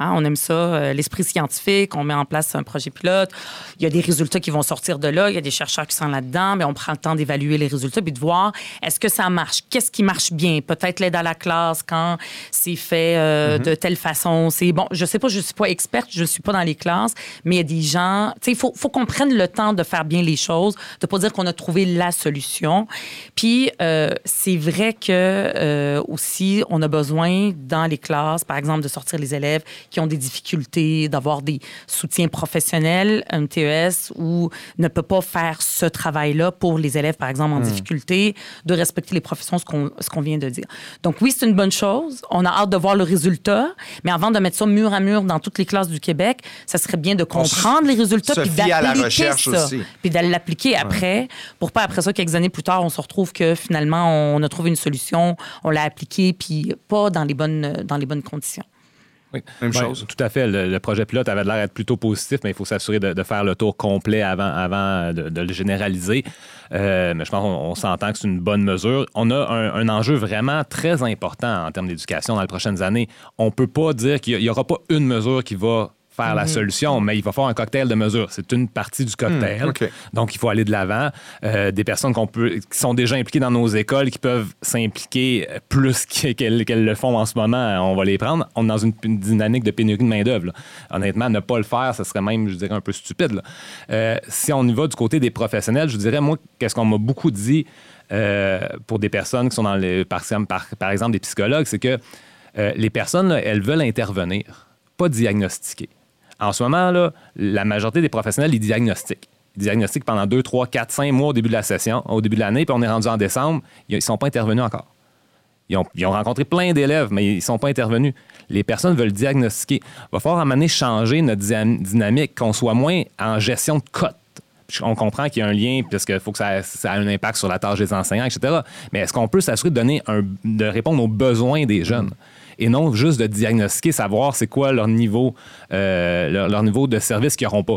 S3: Hein, on aime ça, euh, l'esprit scientifique, on met en place un projet pilote. Il y a des résultats qui vont sortir de là, il y a des chercheurs qui sont là-dedans, mais on prend le temps d'évaluer les résultats puis de voir est-ce que ça marche, qu'est-ce qui marche bien? Peut-être l'aide à la classe quand c'est fait euh, de telle façon. C'est bon, je sais pas, je suis pas experte, je suis pas dans les classes, mais il y a des gens, tu sais, il faut, faut qu'on prenne le temps de faire bien les choses, de pas dire qu'on a trouvé la solution. Puis euh, c'est vrai que aussi on a besoin dans les classes, par exemple, de sortir les élèves qui ont des difficultés, d'avoir des soutiens professionnels, un TES ou ne peut pas faire ce travail-là pour les élèves, par exemple, en difficulté, de respecter les professions, ce qu'on ce qu'on vient de dire. Donc oui, c'est une bonne chose. On a hâte de voir le résultat, mais avant de mettre ça mur à mur dans toutes les classes du Québec, ça serait bien de comprendre les résultats puis
S1: fie à la
S3: d'appliquer
S1: recherche
S3: ça,
S1: aussi.
S3: puis d'aller l'appliquer après, pour pas après ça, quelques années plus tard, on se retrouve que finalement, on a trouvé une solution, on l'a appliquée, puis pas dans les bonnes, dans les bonnes conditions.
S4: Oui.
S1: Même
S4: Ouais,
S1: chose.
S4: Tout à fait. Le, le projet pilote avait l'air d'être plutôt positif, mais il faut s'assurer de, de faire le tour complet avant, avant de, de le généraliser. Euh, mais je pense qu'on on s'entend que c'est une bonne mesure. On a un, un enjeu vraiment très important en termes d'éducation dans les prochaines années. On peut pas dire qu'il n'y aura pas une mesure qui va faire la solution, mais il va falloir un cocktail de mesures. C'est une partie du cocktail.
S1: Hmm.
S4: Donc, il faut aller de l'avant. Euh, des personnes qu'on peut, qui sont déjà impliquées dans nos écoles, qui peuvent s'impliquer plus qu'elles le font en ce moment, on va les prendre. On est dans une, une dynamique de pénurie de main-d'œuvre. Honnêtement, ne pas le faire, ce serait même, je dirais, un peu stupide. Euh, si on y va du côté des professionnels, je dirais, moi, qu'est-ce qu'on m'a beaucoup dit euh, pour des personnes qui sont dans les, par, par, par exemple, des psychologues, c'est que euh, les personnes, là, elles veulent intervenir, pas diagnostiquer. En ce moment, la majorité des professionnels, ils diagnostiquent. Ils diagnostiquent pendant 2, 3, 4, 5 mois au début de la session, au début de l'année, puis on est rendu en décembre, ils ne sont pas intervenus encore. Ils ont, rencontré plein d'élèves, mais ils ne sont pas intervenus. Les personnes veulent diagnostiquer. Il va falloir à changer notre dyna- dynamique, qu'on soit moins en gestion de cotes. On comprend qu'il y a un lien, parce qu'il faut que ça, ça ait un impact sur la tâche des enseignants, etc. Mais est-ce qu'on peut s'assurer de, de répondre aux besoins des jeunes? Et non juste de diagnostiquer, savoir c'est quoi leur niveau, euh, niveau de service qu'ils n'auront pas.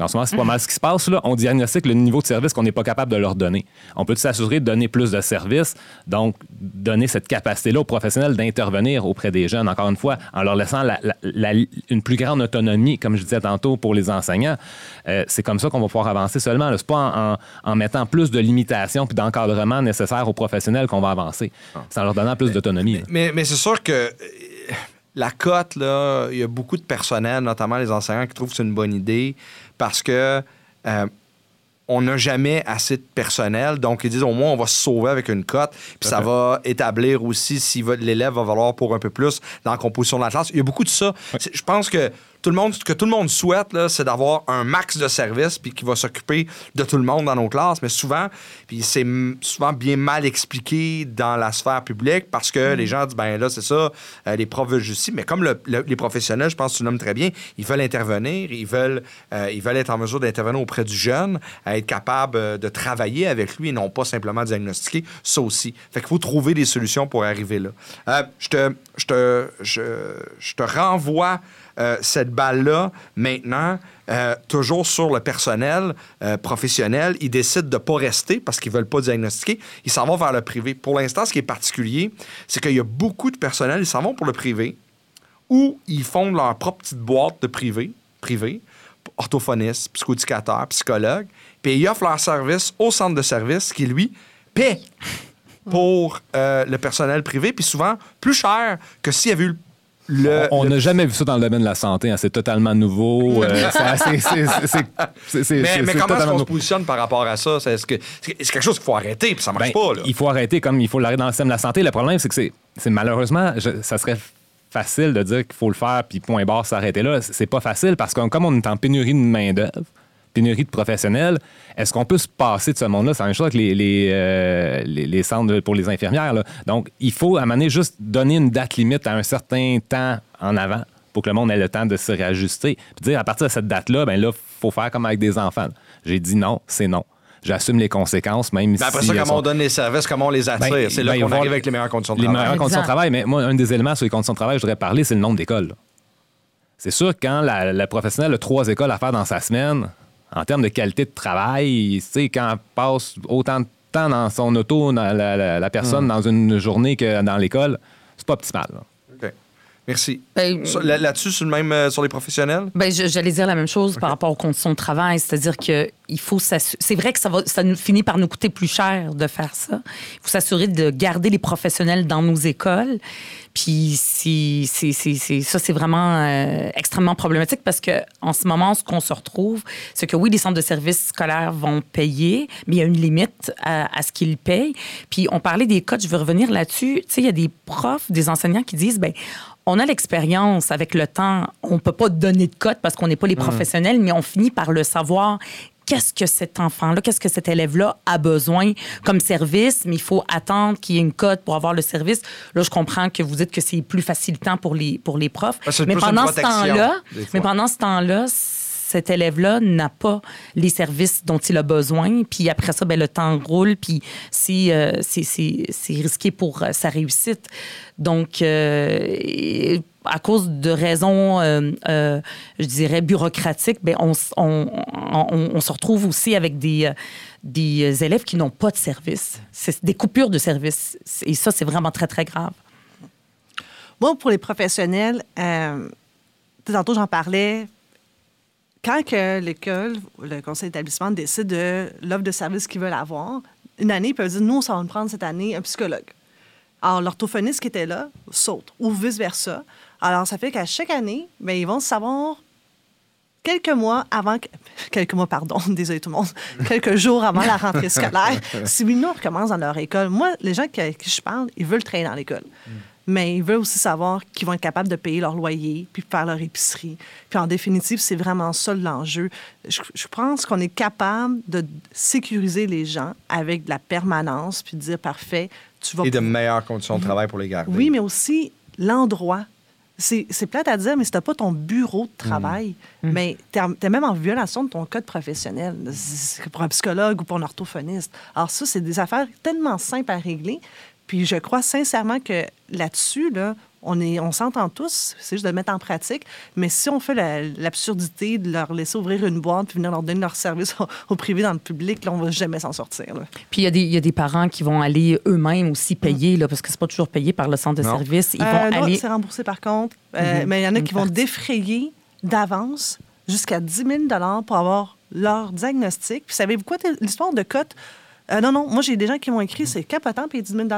S4: Qu'en ce moment, c'est pas mal ce qui se passe. Là. On diagnostique le niveau de service qu'on n'est pas capable de leur donner. On peut s'assurer de donner plus de services, donc donner cette capacité-là aux professionnels d'intervenir auprès des jeunes, encore une fois, en leur laissant la- la- la- une plus grande autonomie, comme je disais tantôt, pour les enseignants. Euh, c'est comme ça qu'on va pouvoir avancer seulement. Ce n'est pas en, en- en mettant plus de limitations puis d'encadrement nécessaires aux professionnels qu'on va avancer. C'est en leur donnant plus d'autonomie.
S1: Mais, mais c'est sûr que euh, la cote, là, il y a beaucoup de personnel, notamment les enseignants, qui trouvent que c'est une bonne idée parce que euh, on n'a jamais assez de personnel. Donc, ils disent au moins, on va se sauver avec une cote. Puis ça va établir aussi si l'élève va valoir pour un peu plus dans la composition de la classe. Il y a beaucoup de ça. Je pense que tout le monde, ce que tout le monde souhaite, c'est d'avoir un max de services puis qui va s'occuper de tout le monde dans nos classes. Mais souvent, puis c'est souvent bien mal expliqué dans la sphère publique parce que les gens disent, ben là, c'est ça, euh, les profs veulent justice. Mais comme le- le- les professionnels, je pense que tu nommes très bien, ils veulent intervenir, ils veulent, euh, ils veulent être en mesure d'intervenir auprès du jeune, à être capable euh, de travailler avec lui et non pas simplement diagnostiquer. Ça aussi. Fait qu'il faut trouver des solutions pour arriver là. Euh, je, te, je, te, je, je te renvoie euh, cette balle-là, maintenant, euh, toujours sur le personnel euh, professionnel, ils décident de ne pas rester parce qu'ils ne veulent pas diagnostiquer. Ils s'en vont vers le privé. Pour l'instant, ce qui est particulier, c'est qu'il y a beaucoup de personnel, ils s'en vont pour le privé ou ils font leur propre petite boîte de privé, privé orthophoniste, psychoéducateur, psychologue, puis ils offrent leur service au centre de service qui, lui, paie pour euh, le personnel privé, puis souvent plus cher que s'il y avait eu le,
S4: On
S1: le-
S4: n'a jamais vu ça dans le domaine de la santé. hein. C'est totalement nouveau. euh, c'est
S1: Mais, comment est-ce qu'on se positionne par rapport à ça? C'est, que, quelque chose qu'il faut arrêter, puis ça marche
S4: Ben,
S1: pas. Là.
S4: Il faut arrêter comme il faut l'arrêter dans le système de la santé. Le problème, c'est que c'est, c'est malheureusement, je- ça serait facile de dire qu'il faut le faire puis point barre s'arrêter là. C'est pas facile parce que comme on est en pénurie de main-d'œuvre, pénurie de professionnels, est-ce qu'on peut se passer de ce monde-là? C'est la même chose avec les, les, euh, les- les centres pour les infirmières. là. Donc, il faut à un moment donné juste donner une date limite à un certain temps en avant pour que le monde ait le temps de se réajuster. Puis dire à partir de cette date-là, ben là, faut faire comme avec des enfants. J'ai dit non, c'est non. J'assume les conséquences, même
S1: Mais après
S4: si
S1: ça,
S4: elles
S1: comment
S4: sont-
S1: on donne les services, comment on les attire?
S4: Ben,
S1: c'est là
S4: ben,
S1: qu'on arrive avec les meilleures conditions de
S4: les
S1: travail.
S4: meilleures conditions de travail. Mais moi, un des éléments sur les conditions de travail, je voudrais parler, c'est le nombre d'écoles. C'est sûr, que quand la, la professionnelle a trois écoles à faire dans sa semaine, en termes de qualité de travail, tu sais, quand elle passe autant de temps dans son auto, dans la, la- la personne, dans une journée que dans l'école, c'est pas optimal. là.
S1: Merci.
S3: Ben,
S1: là- Là-dessus, sur le même euh, sur les professionnels?
S3: Ben, j'allais dire la même chose par rapport aux conditions de travail, c'est-à-dire que il faut c'est vrai que ça va ça nous finit par nous coûter plus cher de faire ça. Il faut s'assurer de garder les professionnels dans nos écoles. Puis si, ça c'est vraiment euh, extrêmement problématique parce que en ce moment ce qu'on se retrouve, c'est que oui les centres de services scolaires vont payer, mais il y a une limite à, à ce qu'ils payent. Puis on parlait des codes, je veux revenir là-dessus. Tu sais il y a des profs, des enseignants qui disent ben on a l'expérience avec le temps. On peut pas donner de cote parce qu'on n'est pas les professionnels, mais on finit par le savoir. Qu'est-ce que cet enfant-là, qu'est-ce que cet élève-là a besoin comme service, mais il faut attendre qu'il y ait une cote pour avoir le service. Là, je comprends que vous dites que c'est plus facilitant pour les, pour les profs.
S1: C'est
S3: mais
S1: plus une
S3: pendant ce temps-là, mais pendant ce temps-là, cet élève-là n'a pas les services dont il a besoin. Puis après ça, ben, le temps roule, puis c'est, euh, c'est, c'est- c'est risqué pour euh, sa réussite. Donc, euh, à cause de raisons, je dirais, bureaucratiques, ben, on, on, on- se retrouve aussi avec des, des élèves qui n'ont pas de service. C'est des coupures de service. Et ça, c'est vraiment très, très grave.
S2: Moi, pour les professionnels, tantôt j'en parlais, quand que l'école, ou le conseil d'établissement décide de l'offre de service qu'ils veulent avoir, une année, ils peuvent dire, nous, ça va prendre cette année un psychologue. Alors, l'orthophoniste qui était là saute, ou vice-versa. Alors, ça fait qu'à chaque année, ben, ils vont savoir quelques mois avant, que- quelques mois, pardon, désolé tout le monde, quelques jours avant la rentrée scolaire, si nous, recommence dans leur école. Moi, les gens qui, avec qui je parle, ils veulent travailler dans l'école. Mais ils veulent aussi savoir qu'ils vont être capables de payer leur loyer, puis faire leur épicerie. Puis en définitive, c'est vraiment ça l'enjeu. Je, je pense qu'on est capable de sécuriser les gens avec de la permanence, puis de dire, parfait, tu vas
S1: Et de meilleures conditions de travail pour les garder.
S2: oui, mais aussi l'endroit. C'est c'est plate à dire, mais si tu n'as pas ton bureau de travail, mais tu es, même en violation de ton code professionnel. Pour un psychologue ou pour un orthophoniste. Alors, ça, c'est des affaires tellement simples à régler. Puis je crois sincèrement que là-dessus, là, on, est, on s'entend tous, c'est juste de le mettre en pratique. Mais si on fait la- l'absurdité de leur laisser ouvrir une boîte puis venir leur donner leur service au, au privé dans le public, là, on va jamais s'en sortir. là.
S3: Puis il y, a des- il y a des parents qui vont aller eux-mêmes aussi payer, là, parce que c'est pas toujours payé par le centre de
S1: Non.
S3: service. Ils vont
S2: Euh, non,
S3: aller.
S2: c'est remboursé par contre. Euh,
S3: Mhm.
S2: Mais il y en a qui vont défrayer d'avance jusqu'à 10 000 pour avoir leur diagnostic. Puis savez-vous quoi, l'histoire de cote? Euh, non, non, moi j'ai des gens qui m'ont écrit, c'est capotant, payer 10 000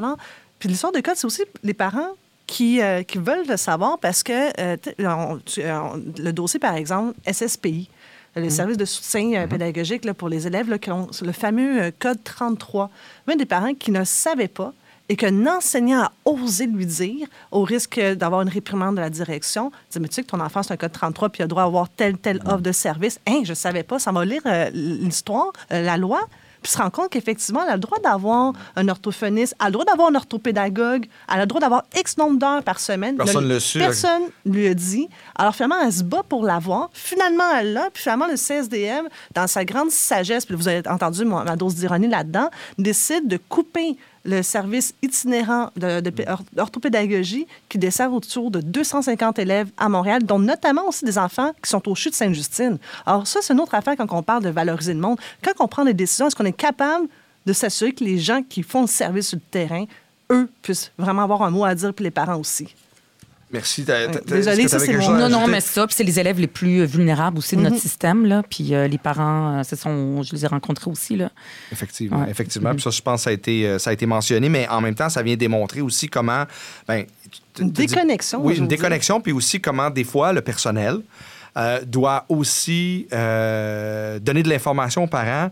S2: Puis l'histoire de cote, c'est aussi les parents qui, euh, qui veulent le savoir parce que euh, tu- on- tu- on- le dossier, par exemple, SSPI, le service de soutien euh, pédagogique là, pour les élèves, là, qui ont le fameux code 33. Même des parents qui ne savaient pas et qu'un enseignant a osé lui dire, au risque d'avoir une réprimande de la direction, dit Mais tu sais que ton enfant, c'est un code 33 puis il a droit à avoir telle, telle offre de service. Hein, je ne savais pas. Ça m'a lire l'histoire, la loi, puis se rend compte qu'effectivement, elle a le droit d'avoir un orthophoniste, elle a le droit d'avoir un orthopédagogue, elle a le droit d'avoir X nombre d'heures par semaine.
S1: Personne
S2: Le-
S1: le su.
S2: Personne lui a dit. Alors finalement, elle se bat pour l'avoir. Finalement, elle l'a. Puis finalement, le CSDM, dans sa grande sagesse, puis vous avez entendu ma, ma dose d'ironie là-dedans, décide de couper le service itinérant de, qui dessert autour de 250 élèves à Montréal, dont notamment aussi des enfants qui sont au CHU de Sainte-Justine. Alors ça, c'est une autre affaire quand on parle de valoriser le monde. Quand on prend des décisions, est-ce qu'on est capable de s'assurer que les gens qui font le service sur le terrain, eux, puissent vraiment avoir un mot à dire, puis les parents aussi?
S1: Merci. T'as- t'as-
S2: Désolée, ça, c'est mon-
S3: Non, non, mais ça, puis c'est les élèves les plus euh, vulnérables aussi de notre
S2: Mhm.
S3: système, là. Puis euh, les parents, euh, ce sont, je les ai rencontrés aussi, là.
S1: Effectivement,
S3: Ouais.
S1: effectivement. Puis ça, je pense que ça a, été, euh, ça a été mentionné, mais en même temps, ça vient démontrer aussi comment... Ben,
S2: Une déconnexion,
S1: Oui, une déconnexion, puis aussi comment, des fois, le personnel euh, doit aussi euh, donner de l'information aux parents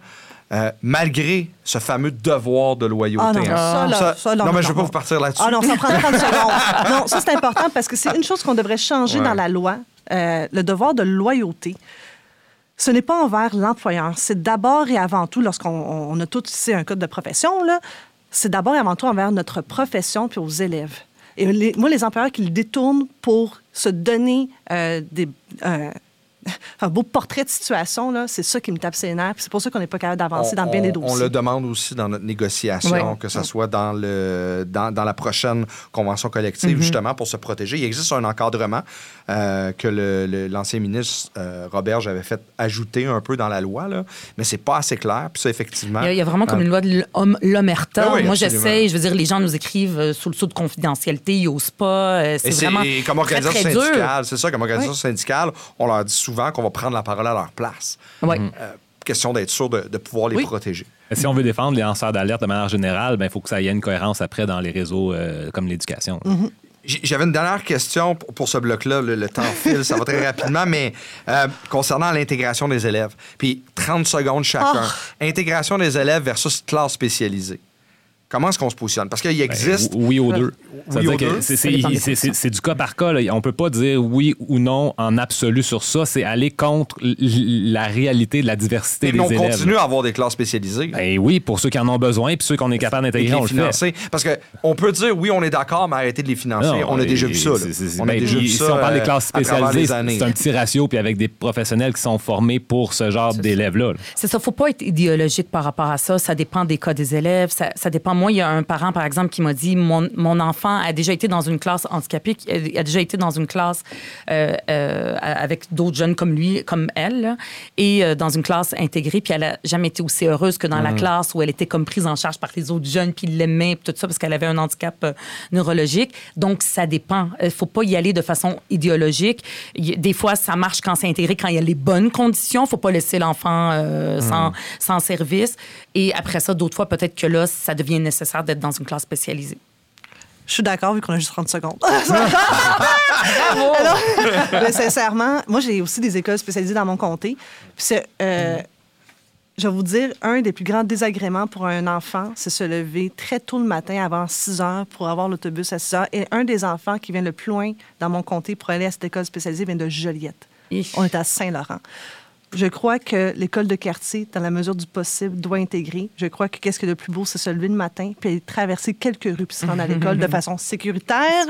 S1: euh, malgré ce fameux devoir de loyauté.
S2: Ah non,
S1: hein.
S2: ça, là, ça,
S1: non, mais je ne vais pas vous partir là-dessus.
S2: Ah non, ça prend 30 secondes. Non, ça, c'est important parce que c'est une chose qu'on devrait changer
S1: Ouais.
S2: dans la loi, euh, le devoir de loyauté. Ce n'est pas envers l'employeur. C'est d'abord et avant tout, lorsqu'on on a tous ici un code de profession, là, c'est d'abord et avant tout envers notre profession puis aux élèves. Et les- moi, les employeurs qui le détournent pour se donner euh, des, un beau portrait de situation, là, c'est ça qui me tape ses nerfs. C'est pour ça qu'on n'est pas capable d'avancer dans bien des dossiers.
S1: On le demande aussi dans notre négociation, que ce soit dans, le, dans, dans la prochaine convention collective,
S3: Mm-hmm.
S1: justement, pour se protéger. Il existe un encadrement euh, que le- le- l'ancien ministre euh, Robert avait fait ajouter un peu dans la loi, là, mais c'est pas assez clair. Puis ça, effectivement...
S3: Il y a, il y a vraiment comme
S1: euh,
S3: une loi de l'omerta.
S1: Ah oui,
S3: Moi, j'essaie, je veux dire, les gens nous écrivent euh, sous le sceau de confidentialité, ils n'osent pas.
S1: Et c'est
S3: vraiment
S1: et comme
S3: très,
S1: organisation
S3: très dur.
S1: syndicale, c'est ça, comme organisation syndicale, on leur dit souvent qu'on va prendre la parole à leur place. Euh, question d'être sûr de, de pouvoir les
S2: Oui.
S1: protéger.
S4: Si on veut défendre les lanceurs d'alerte de manière générale, il faut que ça y ait une cohérence après dans les réseaux euh, comme l'éducation.
S1: J- J'avais une dernière question pour, ce bloc-là. Le, temps file, ça va très rapidement, mais euh, concernant l'intégration des élèves. Puis 30 secondes chacun. Intégration des élèves versus classe spécialisée. Comment est-ce qu'on se positionne? Parce qu'il
S4: Ben,
S1: existe.
S4: oui aux deux.
S1: Oui
S4: que
S1: deux.
S4: c'est- du cas par cas. Là. On peut pas dire oui ou non en absolu sur ça. C'est aller contre la réalité de la diversité
S1: Mais
S4: des
S1: on
S4: élèves.
S1: continue à avoir des classes spécialisées.
S4: Ben oui, pour ceux qui en ont besoin, puis ceux qu'on est capable
S1: et
S4: d'intégrer, on
S1: les
S4: le fait.
S1: financer. Parce qu'on peut dire, oui, on est d'accord, mais arrêtez de les financer.
S4: Non,
S1: on a déjà vu ça. On a
S4: ben,
S1: déjà vu ça.
S4: Si on parle des
S1: euh,
S4: classes spécialisées, c'est un petit ratio, puis avec des professionnels qui sont formés pour ce genre d'élèves-là. là.
S3: C'est ça, faut pas être idéologique par rapport à ça. Ça dépend des cas des élèves. Ça, ça dépend. Moi, il y a un parent, par exemple, qui m'a dit mon, mon enfant a déjà été dans une classe handicapée, a déjà été dans une classe euh, euh, avec d'autres jeunes comme lui, comme elle, là, et euh, dans une classe intégrée, puis elle a jamais été aussi heureuse que dans la classe où elle était comme prise en charge par les autres jeunes, puis puis tout ça, parce qu'elle avait un handicap neurologique. Donc, ça dépend. Il faut pas y aller de façon idéologique. Il Des fois, ça marche quand c'est intégré, quand il y a les bonnes conditions. faut pas laisser l'enfant euh, sans, sans service. Et après ça, d'autres fois, peut-être que là, ça devient nécessaire d'être dans une classe spécialisée.
S2: Je suis d'accord vu qu'on a juste 30 secondes. Alors, mais sincèrement, moi, j'ai aussi des écoles spécialisées dans mon comté. Puis c'est, euh, je vais vous dire, un des plus grands désagréments pour un enfant, c'est se lever très tôt le matin avant 6 heures pour avoir l'autobus à 6 heures. Et un des enfants qui vient le plus loin dans mon comté pour aller à cette école spécialisée vient de Joliette. On est à Saint-Laurent. Je crois que l'école de quartier, dans la mesure du possible, doit intégrer. Je crois que qu'est-ce qui est le plus beau, c'est se lever le matin puis traverser quelques rues puis se rendre à l'école de façon sécuritaire.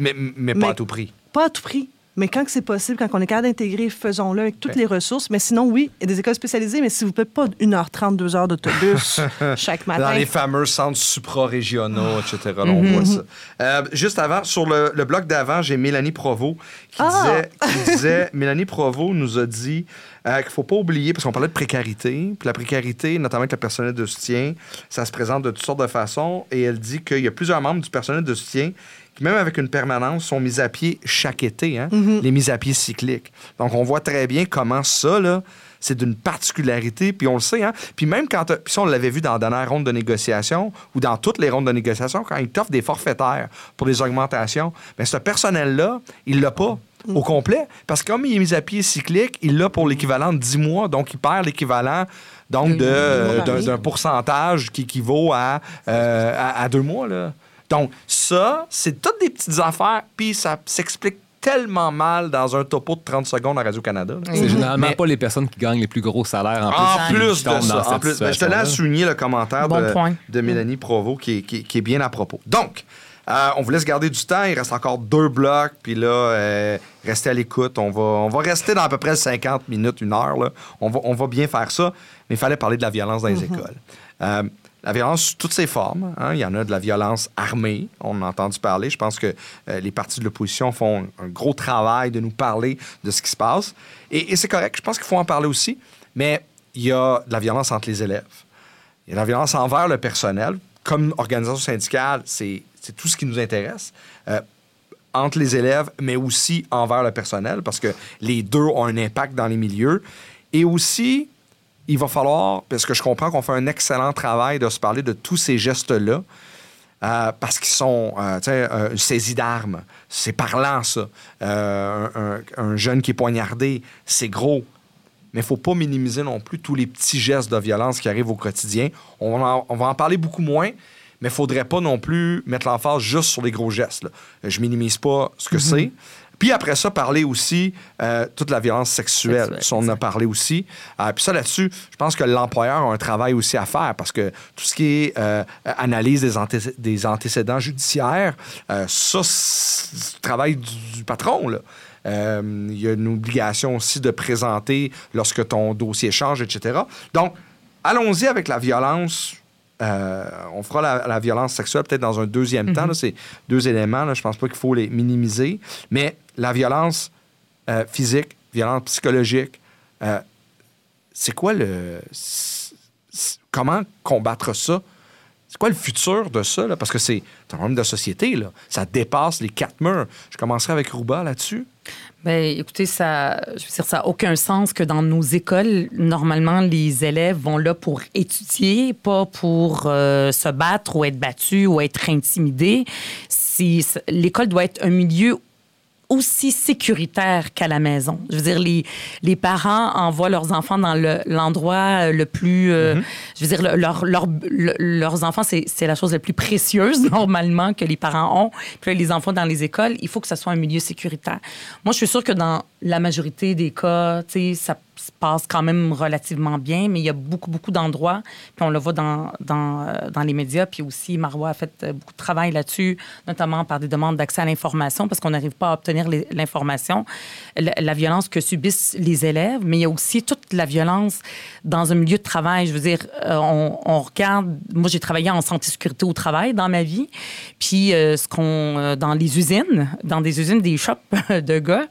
S1: Mais, mais pas
S2: Mais-
S1: à tout prix.
S2: Pas à tout prix. Mais quand que c'est possible, quand on est capable d'intégrer, faisons-le avec toutes les ressources. Mais sinon, oui, il y a des écoles spécialisées, mais s'il vous plaît, pas 1h30, 2 heures d'autobus chaque matin.
S1: Dans les fameux centres supra-régionaux, etc. là, on voit ça. Euh, juste avant, sur le, le bloc d'avant, j'ai Mélanie Provo qui,
S2: Ah!
S1: disait, qui disait- Mélanie Provo nous a dit euh, qu'il ne faut pas oublier, parce qu'on parlait de précarité, puis la précarité, notamment avec le personnel de soutien, ça se présente de toutes sortes de façons, et elle dit qu'il y a plusieurs membres du personnel de soutien qui, même avec une permanence, sont mis à pied chaque été, hein, les mises à pied cycliques. Donc, on voit très bien comment ça, là, c'est d'une particularité, puis on le sait, hein. Puis même quand... Puis ça, on l'avait vu dans la dernière ronde de négociation, ou dans toutes les rondes de négociation, quand ils t'offrent des forfaitaires pour des augmentations, bien, ce personnel-là, il l'a pas au complet, parce que comme il est mis à pied cyclique, il l'a pour l'équivalent de 10 mois, donc il perd l'équivalent donc de, euh, d'un, d'un pourcentage qui équivaut à, euh, à, à deux mois, là. Donc, ça, c'est toutes des petites affaires, puis ça s'explique tellement mal dans un topo de 30 secondes à Radio-Canada. là.
S4: C'est généralement
S1: Mais-
S4: pas les personnes qui gagnent les plus gros salaires en plus.
S1: En plus de ça. En plus, ben, je tenais à souligner le commentaire
S3: Bon
S1: de, Mélanie Provo qui est, qui est- qui est bien à propos. Donc, euh, on vous laisse garder du temps. Il reste encore deux blocs. Puis là, euh, restez à l'écoute. On va, on va rester dans à peu près 50 minutes, une heure. là. On, va, on va bien faire ça. Mais il fallait parler de la violence dans les écoles. Euh, la violence sous toutes ses formes. hein. Il y en a de la violence armée, on a entendu parler. Je pense que euh, les partis de l'opposition font un gros travail de nous parler de ce qui se passe. Et, et c'est correct, je pense qu'il faut en parler aussi. Mais il y a de la violence entre les élèves. Il y a de la violence envers le personnel. Comme organisation syndicale, c'est c'est tout ce qui nous intéresse. Euh, entre les élèves, mais aussi envers le personnel, parce que les deux ont un impact dans les milieux. Et aussi, il va falloir, parce que je comprends qu'on fait un excellent travail de se parler de tous ces gestes-là, euh, parce qu'ils sont, euh, tu sais, euh, une saisie d'armes, c'est parlant, ça. Un, un- un jeune qui est poignardé, c'est gros. Mais il ne faut pas minimiser non plus tous les petits gestes de violence qui arrivent au quotidien. On va en parler beaucoup moins, mais il ne faudrait pas non plus mettre l'emphase juste sur les gros gestes. là. Je minimise pas ce que c'est. Puis après ça, parler aussi euh, toute la violence sexuelle. Ça, on en a parlé aussi. Euh, puis ça, là-dessus, je pense que l'employeur a un travail aussi à faire parce que tout ce qui est euh, analyse des, anté- des antécédents judiciaires, euh, ça, c'est le travail du, du patron. Là. Il y a une obligation aussi de présenter lorsque ton dossier change, etc. Donc, allons-y avec la violence. Euh, on fera la, la violence sexuelle peut-être dans un deuxième temps. là. C'est deux éléments. Là. Je pense pas qu'il faut les minimiser. Mais la violence euh, physique, violence psychologique, euh, c'est quoi le. Comment combattre ça? C'est quoi le futur de ça? là? Parce que c'est c'est un problème de société. Là. Ça dépasse les quatre murs. Je commencerai avec Rouba là-dessus.
S3: Ben, écoutez, ça, je veux dire, ça n'a aucun sens que dans nos écoles, normalement, les élèves vont là pour étudier, pas pour euh, se battre ou être battus ou être intimidés. L'école doit être un milieu aussi sécuritaire qu'à la maison. Je veux dire, les, les parents envoient leurs enfants dans le- l'endroit le plus... euh, Je veux dire, le- leur- leur- le- leurs enfants, c'est c'est la chose la plus précieuse, normalement, que les parents ont. Puis là, les enfants dans les écoles, il faut que ça soit un milieu sécuritaire. Moi, je suis sûre que dans la majorité des cas, tu sais, ça se passe quand même relativement bien, mais il y a beaucoup, beaucoup d'endroits, puis on le voit dans, dans, euh, dans les médias, puis aussi Marois a fait euh, beaucoup de travail là-dessus, notamment par des demandes d'accès à l'information, parce qu'on n'arrive pas à obtenir l'information, la, violence que subissent les élèves, mais il y a aussi toute la violence dans un milieu de travail. Je veux dire, euh, on, regarde, moi j'ai travaillé en santé sécurité au travail dans ma vie, puis ce qu'on, dans les usines, dans des usines, des shops de gars,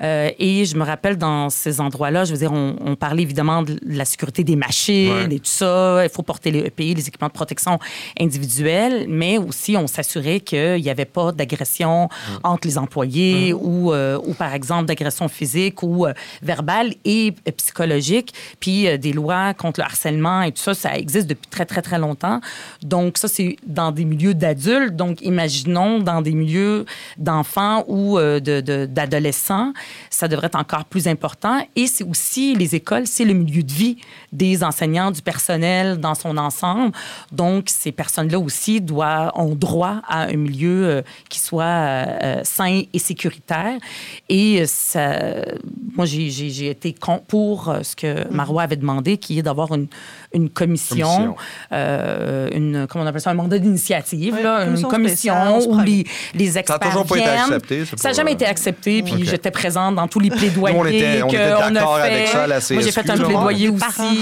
S3: et je me rappelle dans ces endroits-là, je veux dire, on, on parlait évidemment de la sécurité des machines
S1: Ouais.
S3: et tout ça. Il faut porter les EPI, les équipements de protection individuels, mais aussi on s'assurait qu'il n'y avait pas d'agression entre les employés ou, euh, ou, par exemple, d'agression physique ou euh, verbale et euh, psychologique. Puis euh, des lois contre le harcèlement et tout ça, ça existe depuis très, très, très longtemps. Donc ça, c'est dans des milieux d'adultes. Donc imaginons dans des milieux d'enfants ou de- de- d'adolescents, ça devrait être encore plus important. Et c'est aussi les écoles, c'est le milieu de vie des enseignants, du personnel dans son ensemble. Donc ces personnes-là aussi doivent, ont droit à un milieu euh, qui soit euh, euh, sain et sécuritaire. Et ça, moi, j'ai- été pour ce que Marois avait demandé, qui est d'avoir une, une commission,
S1: Commission.
S3: euh, une, comment on appelle ça, un mandat d'initiative,
S2: Oui,
S3: une commission où les, les
S1: Ça
S3: experts
S1: n'a toujours pas été accepté. c'est
S3: Ça n'a jamais été accepté, puis j'étais présente dans tous les plaidoyers
S1: Nous, on était- on était d'accord
S3: a fait.
S1: avec ça à la
S3: Moi, j'ai
S1: CSQ,
S3: fait un plaidoyer aussi.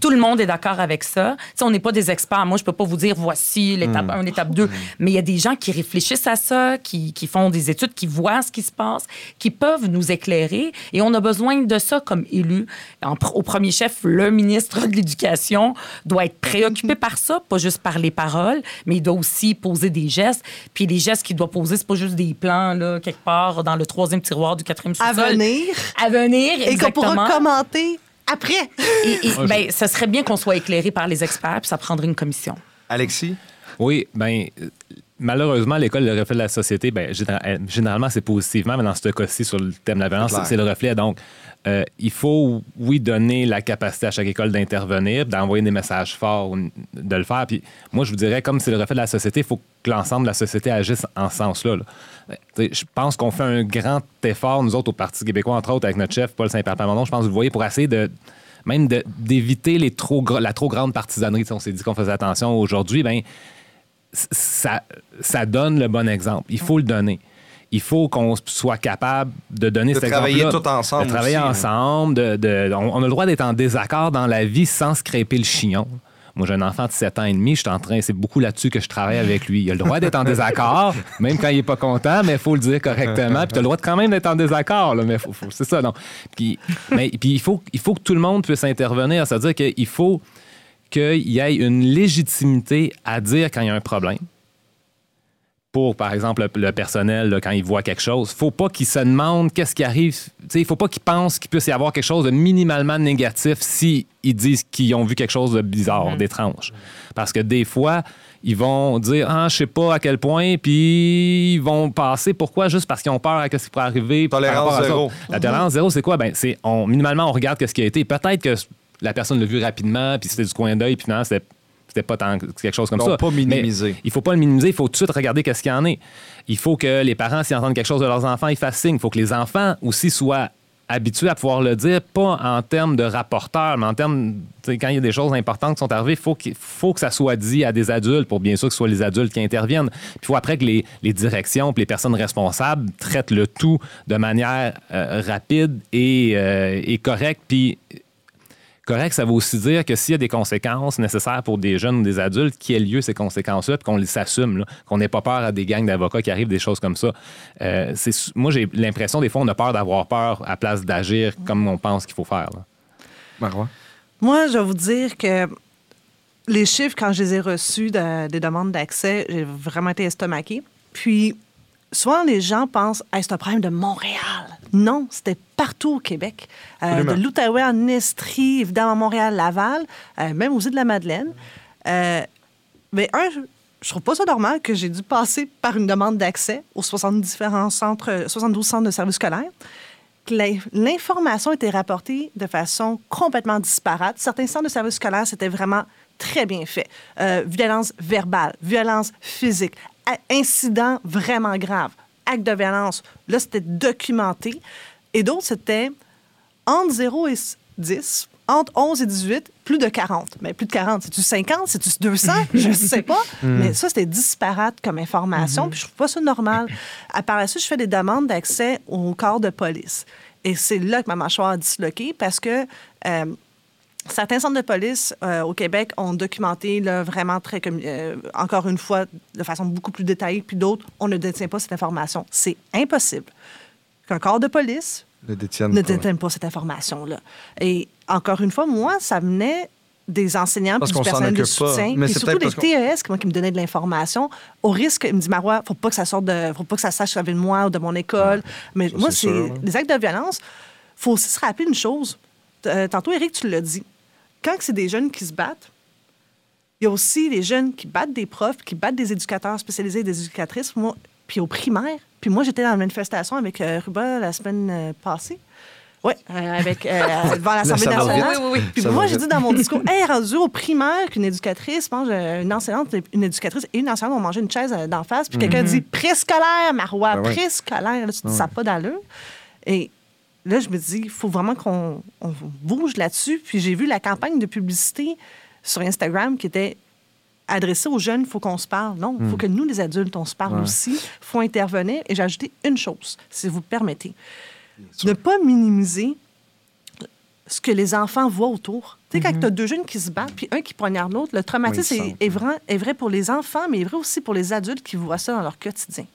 S3: Tout le monde est d'accord avec ça. Tu sais, on n'est pas des experts. Moi, je peux pas vous dire voici l'étape 1, l'étape 2. Mais il y a des gens qui réfléchissent à ça, qui, qui font des études, qui voient ce qui se passe, qui peuvent nous éclairer. Et on a besoin de ça comme élus. En au premier chef, le ministre de l'Éducation doit être préoccupé par ça, pas juste par les paroles, mais il doit aussi poser des gestes. Puis les gestes qu'il doit poser, c'est pas juste des plans, là, quelque part dans le troisième tiroir du quatrième
S2: À
S3: sous-sol.
S2: venir.
S3: À venir,
S2: Et qu'on
S3: exactement.
S2: pourra commenter après.
S3: Et, et, ben, ça serait bien qu'on soit éclairé par les experts, puis ça prendrait une commission.
S1: Alexis?
S4: Oui, ben malheureusement, l'école, le reflet de la société, ben, euh, généralement, c'est positivement, mais dans ce cas-ci, sur le thème de la violence,
S1: c'est
S4: le reflet. Donc, euh, il faut, oui, donner la capacité à chaque école d'intervenir, d'envoyer des messages forts, de le faire. Puis moi, je vous dirais, comme c'est le reflet de la société, il faut que l'ensemble de la société agisse en ce sens-là. Je pense qu'on fait un grand effort, nous autres, au Parti québécois, entre autres, avec notre chef, Paul Saint-Pierre-Plamondon, je pense que vous voyez, pour essayer de même d'éviter la trop grande partisanerie. Sais, On s'est dit qu'on faisait attention aujourd'hui. Ben, ça donne le bon exemple. Il faut le donner. Il faut qu'on soit capable de donner
S1: De
S4: cet
S1: travailler tout ensemble
S4: De travailler
S1: aussi, hein.
S4: ensemble. De, de- on, on a le droit d'être en désaccord dans la vie sans se crêper le chignon. Moi, j'ai un enfant de 7 ans et demi, je suis en train, c'est beaucoup là-dessus que je travaille avec lui. Il a le droit d'être en désaccord, même quand il n'est pas content, mais il faut le dire correctement. Puis tu as le droit de quand même d'être en désaccord, là, mais faut, faut- c'est ça, non. Puis, mais, puis il, faut, il faut que tout le monde puisse intervenir, c'est-à-dire qu'il faut qu'il y ait une légitimité à dire quand il y a un problème pour, par exemple, le, le personnel, là, quand il voit quelque chose. faut pas qu'il se demande qu'est-ce qui arrive. Tu sais, Il faut pas qu'il pense qu'il puisse y avoir quelque chose de minimalement négatif si ils disent qu'ils ont vu quelque chose de bizarre, d'étrange. Parce que des fois, ils vont dire ah je sais pas à quel point puis ils vont passer pourquoi? Juste parce qu'ils ont peur à ce qui pourrait arriver
S1: Tolérance
S4: rapport à ça.
S1: zéro.
S4: la tolérance zéro c'est quoi? Ben c'est on minimalement on regarde ce qui a été peut-être que la personne l'a vu rapidement puis c'était du coin d'œil puis finalement c'était c'était pas tant quelque chose comme
S1: Donc,
S4: ça
S1: pas
S4: Mais
S1: minimiser.
S4: il faut pas le minimiser, il faut tout de suite regarder qu'est-ce qu'il y en est. Il faut que les parents, s'ils entendent quelque chose de leurs enfants, ils fassent signe. Il faut que les enfants aussi soient habitués à pouvoir le dire, pas en termes de rapporteur, mais en termes, quand il y a des choses importantes qui sont arrivées, il faut, qu'il- faut que ça soit dit à des adultes pour bien sûr que ce soit les adultes qui interviennent. Puis il faut après que les, les directions puis les personnes responsables traitent le tout de manière euh, rapide et, euh, et correcte. Puis correct, ça veut aussi dire que s'il y a des conséquences nécessaires pour des jeunes ou des adultes, qu'il y ait lieu ces conséquences-là, puis qu'on les s'assume, là, qu'on n'ait pas peur à des gangs d'avocats qui arrivent des choses comme ça. Euh, c'est, moi, j'ai l'impression, des fois, on a peur d'avoir peur à place d'agir comme on pense qu'il faut faire. là.
S1: Marois?
S2: Moi, je vais vous dire que les chiffres, quand je les ai reçus de- des demandes d'accès, j'ai vraiment été estomaquée. Puis, souvent, les gens pensent hey, c'est un problème de Montréal. Non, c'était partout au Québec. Euh, de l'Outaouais en Estrie, évidemment, Montréal, Laval, euh, même aux îles de la Madeleine. Euh, mais un, je- trouve pas ça normal que j'ai dû passer par une demande d'accès aux 70 différents centres, euh, 72 centres de services scolaires. L'information était rapportée de façon complètement disparate. Certains centres de services scolaires, c'était vraiment très bien fait. Euh, violence verbale, violence physique, incidents vraiment graves, actes de violence. Là, c'était documenté. Et d'autres, c'était entre 0 et 10, entre 11 et 18, plus de 40. Mais plus de 40, c'est-tu 50, c'est-tu 200? Je ne sais pas. Mais ça, c'était disparate comme information, puis je trouve pas ça normal. À part ça, je fais des demandes d'accès au corps de police. Et c'est là que ma mâchoire a disloqué parce que... euh, Certains centres de police euh, au Québec ont documenté là, vraiment très, euh, encore une fois, de façon beaucoup plus détaillée, puis d'autres, on ne détient pas cette information. C'est impossible qu'un corps de police ne
S1: pas.
S2: détiennent pas cette information-là. Et encore une fois, moi, ça venait des enseignants
S1: Parce
S2: puis du personnel de soutien,
S1: Mais
S2: surtout
S1: parce
S2: TES qui, moi, qui me donnaient de l'information. Au risque, il me dit, Marois, faut pas que ça sorte de, faut pas que ça sache ça vient de moi ou de mon école. Mais
S1: ça,
S2: moi,
S1: c'est
S2: les actes de violence. faut aussi se rappeler une chose. Euh, tantôt, Eric, tu l'as dit. Quand c'est des jeunes qui se battent, il y a aussi des jeunes qui battent des profs, qui battent des éducateurs spécialisés et des éducatrices. Moi, puis au primaire. Puis moi, j'étais dans la manifestation avec euh, Ruba la semaine euh, passée. Oui, avec, euh, devant l'Assemblée nationale.
S3: Oui, oui, oui.
S2: Puis
S1: Ça
S2: moi, j'ai dit dans mon discours, hey, rendu au primaire qu'une éducatrice, mange, euh, une enseignante, une éducatrice et une enseignante ont mangé une chaise euh, d'en face. Puis quelqu'un dit préscolaire, Marois,
S1: Ben ouais.
S2: préscolaire. Là, tu dis, ça n'a pas d'allure. Et là, je me dis, il faut vraiment qu'on on bouge là-dessus. Puis j'ai vu la campagne de publicité sur Instagram qui était adressée aux jeunes, il faut qu'on se parle. Non, il faut que nous, les adultes, on se parle aussi. Il faut intervenir. Et j'ai ajouté une chose, si vous le permettez. Ne pas minimiser ce que les enfants voient autour. Tu sais, quand tu as deux jeunes qui se battent, puis un qui poignarde l'autre, le traumatisme
S1: Oui,
S2: est, vrai, est vrai pour les enfants, mais est vrai aussi pour les adultes qui voient ça dans leur quotidien.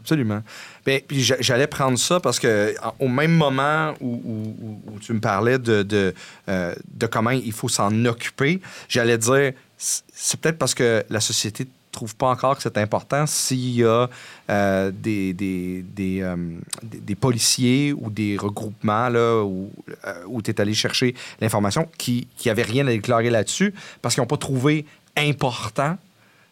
S1: Absolument. Ben, puis j'a- j'allais prendre ça parce que au même moment où, tu me parlais de, euh, de comment il faut s'en occuper, j'allais dire c'est peut-être parce que la société trouve pas encore que c'est important s'il y a euh, des, des, euh, des- des policiers ou des regroupements là, où, où tu es allé chercher l'information qui n'avaient rien à déclarer là-dessus parce qu'ils n'ont pas trouvé important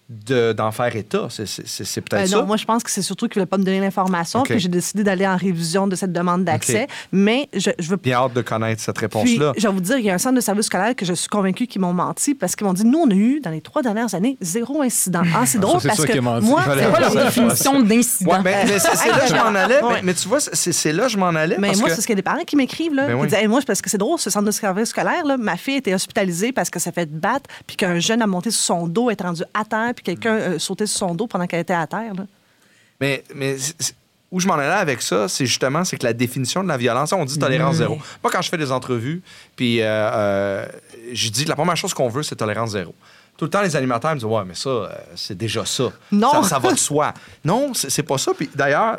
S1: de- d'en faire état. C'est peut-être
S2: Euh,
S1: ça.
S2: non, moi, je pense que c'est surtout qu'ils ne veulent pas me donner l'information, puis j'ai décidé d'aller en révision de cette demande d'accès.
S1: OK.
S2: Mais je, je veux
S1: Bien hâte de connaître cette réponse-là.
S2: je vais vous dire, il y a un centre de service scolaire que je suis convaincue qu'ils m'ont menti parce qu'ils m'ont dit, nous, on a eu, dans les trois dernières années, zéro incident. Ah, c'est drôle
S4: c'est
S2: parce que moi,
S3: C'est
S4: pas
S3: leur définition d'incident?
S1: Ouais, ben, mais c'est là que je m'en allais.
S2: Ouais.
S1: Mais, mais tu vois, c'est là que je m'en allais.
S2: Mais
S1: parce
S2: moi,
S1: que-
S2: c'est ce qu'il y a des parents qui m'écrivent. Là,
S1: Ben oui.
S2: disent Hey, Moi, c'est parce que c'est drôle, ce centre de service scolaire. Là, ma fille était hospitalisée parce que ça fait battre, puis qu'un jeune a monté sur son dos, est rendu à terre, puis quelqu'un a sauté sur son dos pendant qu'elle était à terre. là.
S1: Mais, mais où je m'en allais avec ça, c'est justement c'est que la définition de la violence, on dit tolérance
S3: Mmh.
S1: zéro. Moi, quand je fais des entrevues, puis euh, euh, je dis que la première chose qu'on veut, c'est tolérance zéro. Tout le temps, les animateurs me disent Ouais, mais ça, euh, c'est déjà ça.
S2: Non.
S1: Ça, ça va de soi. Non, c'est c'est pas ça. Puis d'ailleurs,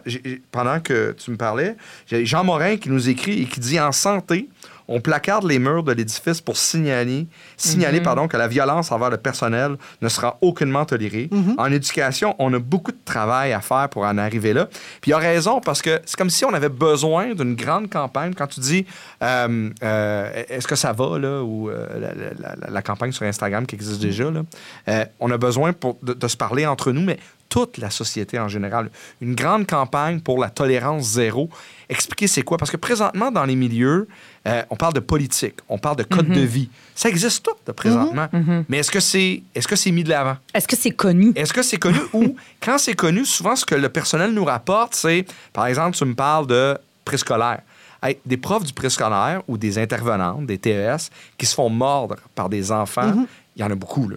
S1: pendant que tu me parlais, j'ai Jean Morin qui nous écrit et qui dit En santé, on placarde les murs de l'édifice pour signaler, signaler pardon, que la violence envers le personnel ne sera aucunement tolérée. En éducation, on a beaucoup de travail à faire pour en arriver là. Puis il a raison parce que c'est comme si on avait besoin d'une grande campagne. Quand tu dis euh, euh, est-ce que ça va, là, ou euh, la, la- la- la campagne sur Instagram qui existe déjà, là, on a besoin pour, de, de se parler entre nous, mais toute la société en général. Une grande campagne pour la tolérance zéro. Expliquer c'est quoi? Parce que présentement, dans les milieux, euh, on parle de politique, on parle de code de vie. Ça existe tout de présentement. Mais est-ce que c'est est -ce que c'est mis de l'avant?
S3: Est-ce que c'est connu?
S1: Est-ce que c'est connu ou quand c'est connu, souvent ce que le personnel nous rapporte, c'est, par exemple, tu me parles de préscolaire. Hey, des profs du préscolaire ou des intervenantes, des TES, qui se font mordre par des enfants, il y en a beaucoup, là.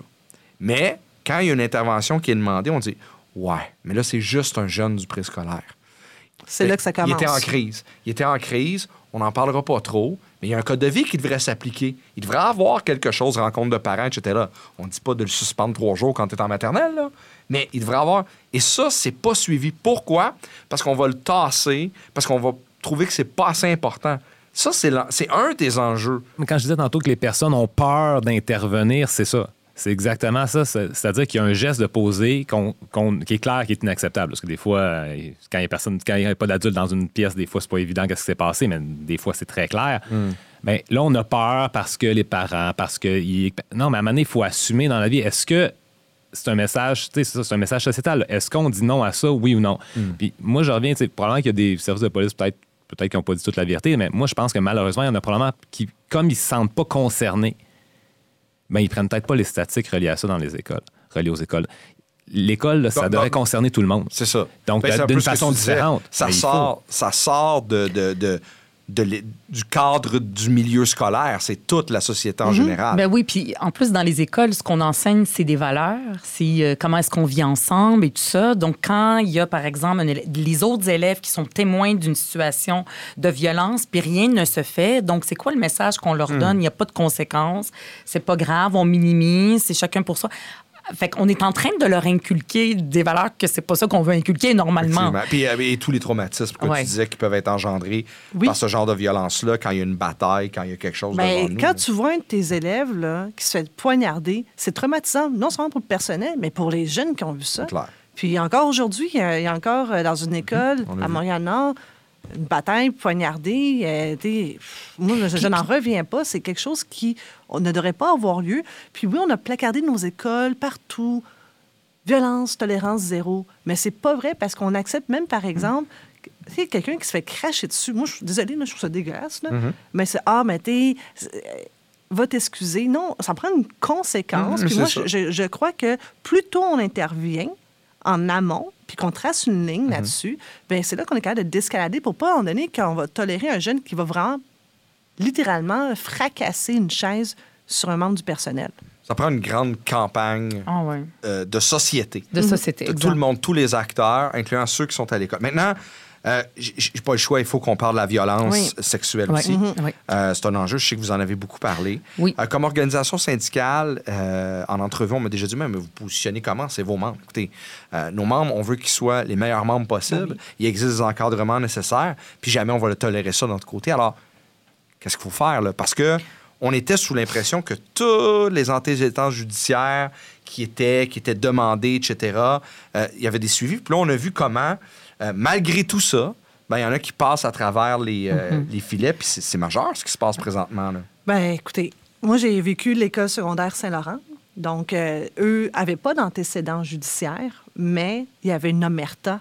S1: Mais quand il y a une intervention qui est demandée, on dit Ouais, mais là, c'est juste un jeune du préscolaire.
S2: C'est là que ça commence.
S1: Il était en crise. Il était en crise. On n'en parlera pas trop. Mais il y a un code de vie qui devrait s'appliquer. Il devrait avoir quelque chose, rencontre de parents, etc. On ne dit pas de le suspendre trois jours quand tu es en maternelle, là. mais il devrait avoir. Et ça, c'est pas suivi. Pourquoi? Parce qu'on va le tasser, parce qu'on va trouver que c'est pas assez important. Ça, c'est un des enjeux.
S4: Mais Quand je disais tantôt que les personnes ont peur d'intervenir, c'est ça. C'est exactement ça. C'est- C'est-à-dire qu'il y a un geste de poser qui est clair, qui est inacceptable. Parce que des fois, euh, quand il n'y a, a pas d'adulte dans une pièce, des fois, c'est pas évident qu'est-ce qui s'est passé, mais des fois, c'est très clair. Mais là, on a peur parce que les parents, parce que. il- Non, mais à un moment donné, il faut assumer dans la vie. Est-ce que c'est un message, c'est un message sociétal. Est-ce qu'on dit non à ça, oui ou non? Puis moi, je reviens, tu sais, probablement qu'il y a des services de police peut-être peut-être qu'ils n'ont pas dit toute la vérité, mais moi, je pense que malheureusement, il y en a probablement qui, comme ils ne se sentent pas concernés, ben, ils prennent peut-être pas les statistiques reliées à ça dans les écoles, reliées aux écoles. L'école, ça devrait concerner tout le monde.
S1: C'est ça.
S4: Donc,
S1: Ben,
S4: d'une façon différente.
S1: Ça
S4: il
S1: sort, ça sort de, de- de- de du cadre du milieu scolaire. C'est toute la société en général.
S3: Ben oui, puis en plus, dans les écoles, ce qu'on enseigne, c'est des valeurs, c'est euh, comment est-ce qu'on vit ensemble et tout ça. Donc, quand il y a, par exemple, les autres élèves qui sont témoins d'une situation de violence, puis rien ne se fait, donc c'est quoi le message qu'on leur donne? Il n'y a pas de conséquences, c'est pas grave, on minimise, c'est chacun pour soi. Fait qu'on est en train de leur inculquer des valeurs que c'est pas ça qu'on veut inculquer normalement.
S1: Puis, euh, et tous les traumatismes que
S3: Ouais.
S1: tu disais qui peuvent être engendrés
S2: Oui.
S1: par ce genre de violence-là, quand il y a une bataille, quand il y a quelque chose
S2: Ben,
S1: devant nous.
S2: quand tu vois un de tes élèves là, qui se fait poignarder, c'est traumatisant, non seulement pour le personnel, mais pour les jeunes qui ont vu ça.
S1: Clair.
S2: Puis encore aujourd'hui, il y a- encore euh, dans une école
S1: on l'a
S2: à. Montréal-Nord une bataille poignardée. euh, moi, je, je n'en reviens pas. C'est quelque chose qui on ne devrait pas avoir lieu. Puis oui, on a placardé nos écoles partout. Violence, tolérance zéro. Mais c'est pas vrai parce qu'on accepte même, par exemple, tu sais, quelqu'un qui se fait cracher dessus. Moi, je suis désolée, là, je trouve ça dégueulasse. là. Mais c'est Ah, mais t'es. euh, Va t'excuser. Non, ça prend une conséquence.
S1: Mhm,
S2: Puis moi, je- je crois que plus tôt on intervient en amont, puis qu'on trace une ligne là-dessus, ben c'est là qu'on est capable de déscalader pour pas, à un moment donné, qu'on va tolérer un jeune qui va vraiment, littéralement, fracasser une chaise sur un membre du personnel.
S1: Ça prend une grande campagne
S3: Ah ouais.
S1: euh, de société.
S3: De société.
S1: De tout le monde, tous les acteurs, incluant ceux qui sont à l'école. Maintenant, euh, j'ai pas le choix, il faut qu'on parle de la violence
S2: Oui.
S1: sexuelle aussi.
S3: Mhm. Oui.
S1: Euh, c'est un enjeu, je sais que vous en avez beaucoup parlé. Euh, comme organisation syndicale, euh, en entrevue, on m'a déjà dit, mais vous positionnez comment? C'est vos membres. Écoutez, nos membres, on veut qu'ils soient les meilleurs membres possibles. Il existe des encadrements nécessaires, puis jamais on va le tolérer ça de notre côté. Alors, qu'est-ce qu'il faut faire? Là? Parce que on était sous l'impression que tous les antécédents judiciaires qui étaient, qui étaient demandés, etc., il y avait des suivis. Puis là, on a vu comment, euh, malgré tout ça, ben, il y en a qui passent à travers les, euh, les filets, puis c'est majeur ce qui se passe présentement. Là.
S2: Ben, écoutez, moi, j'ai vécu l'école secondaire Saint-Laurent. Donc, euh, eux n'avaient pas d'antécédents judiciaires, mais il y avait une omerta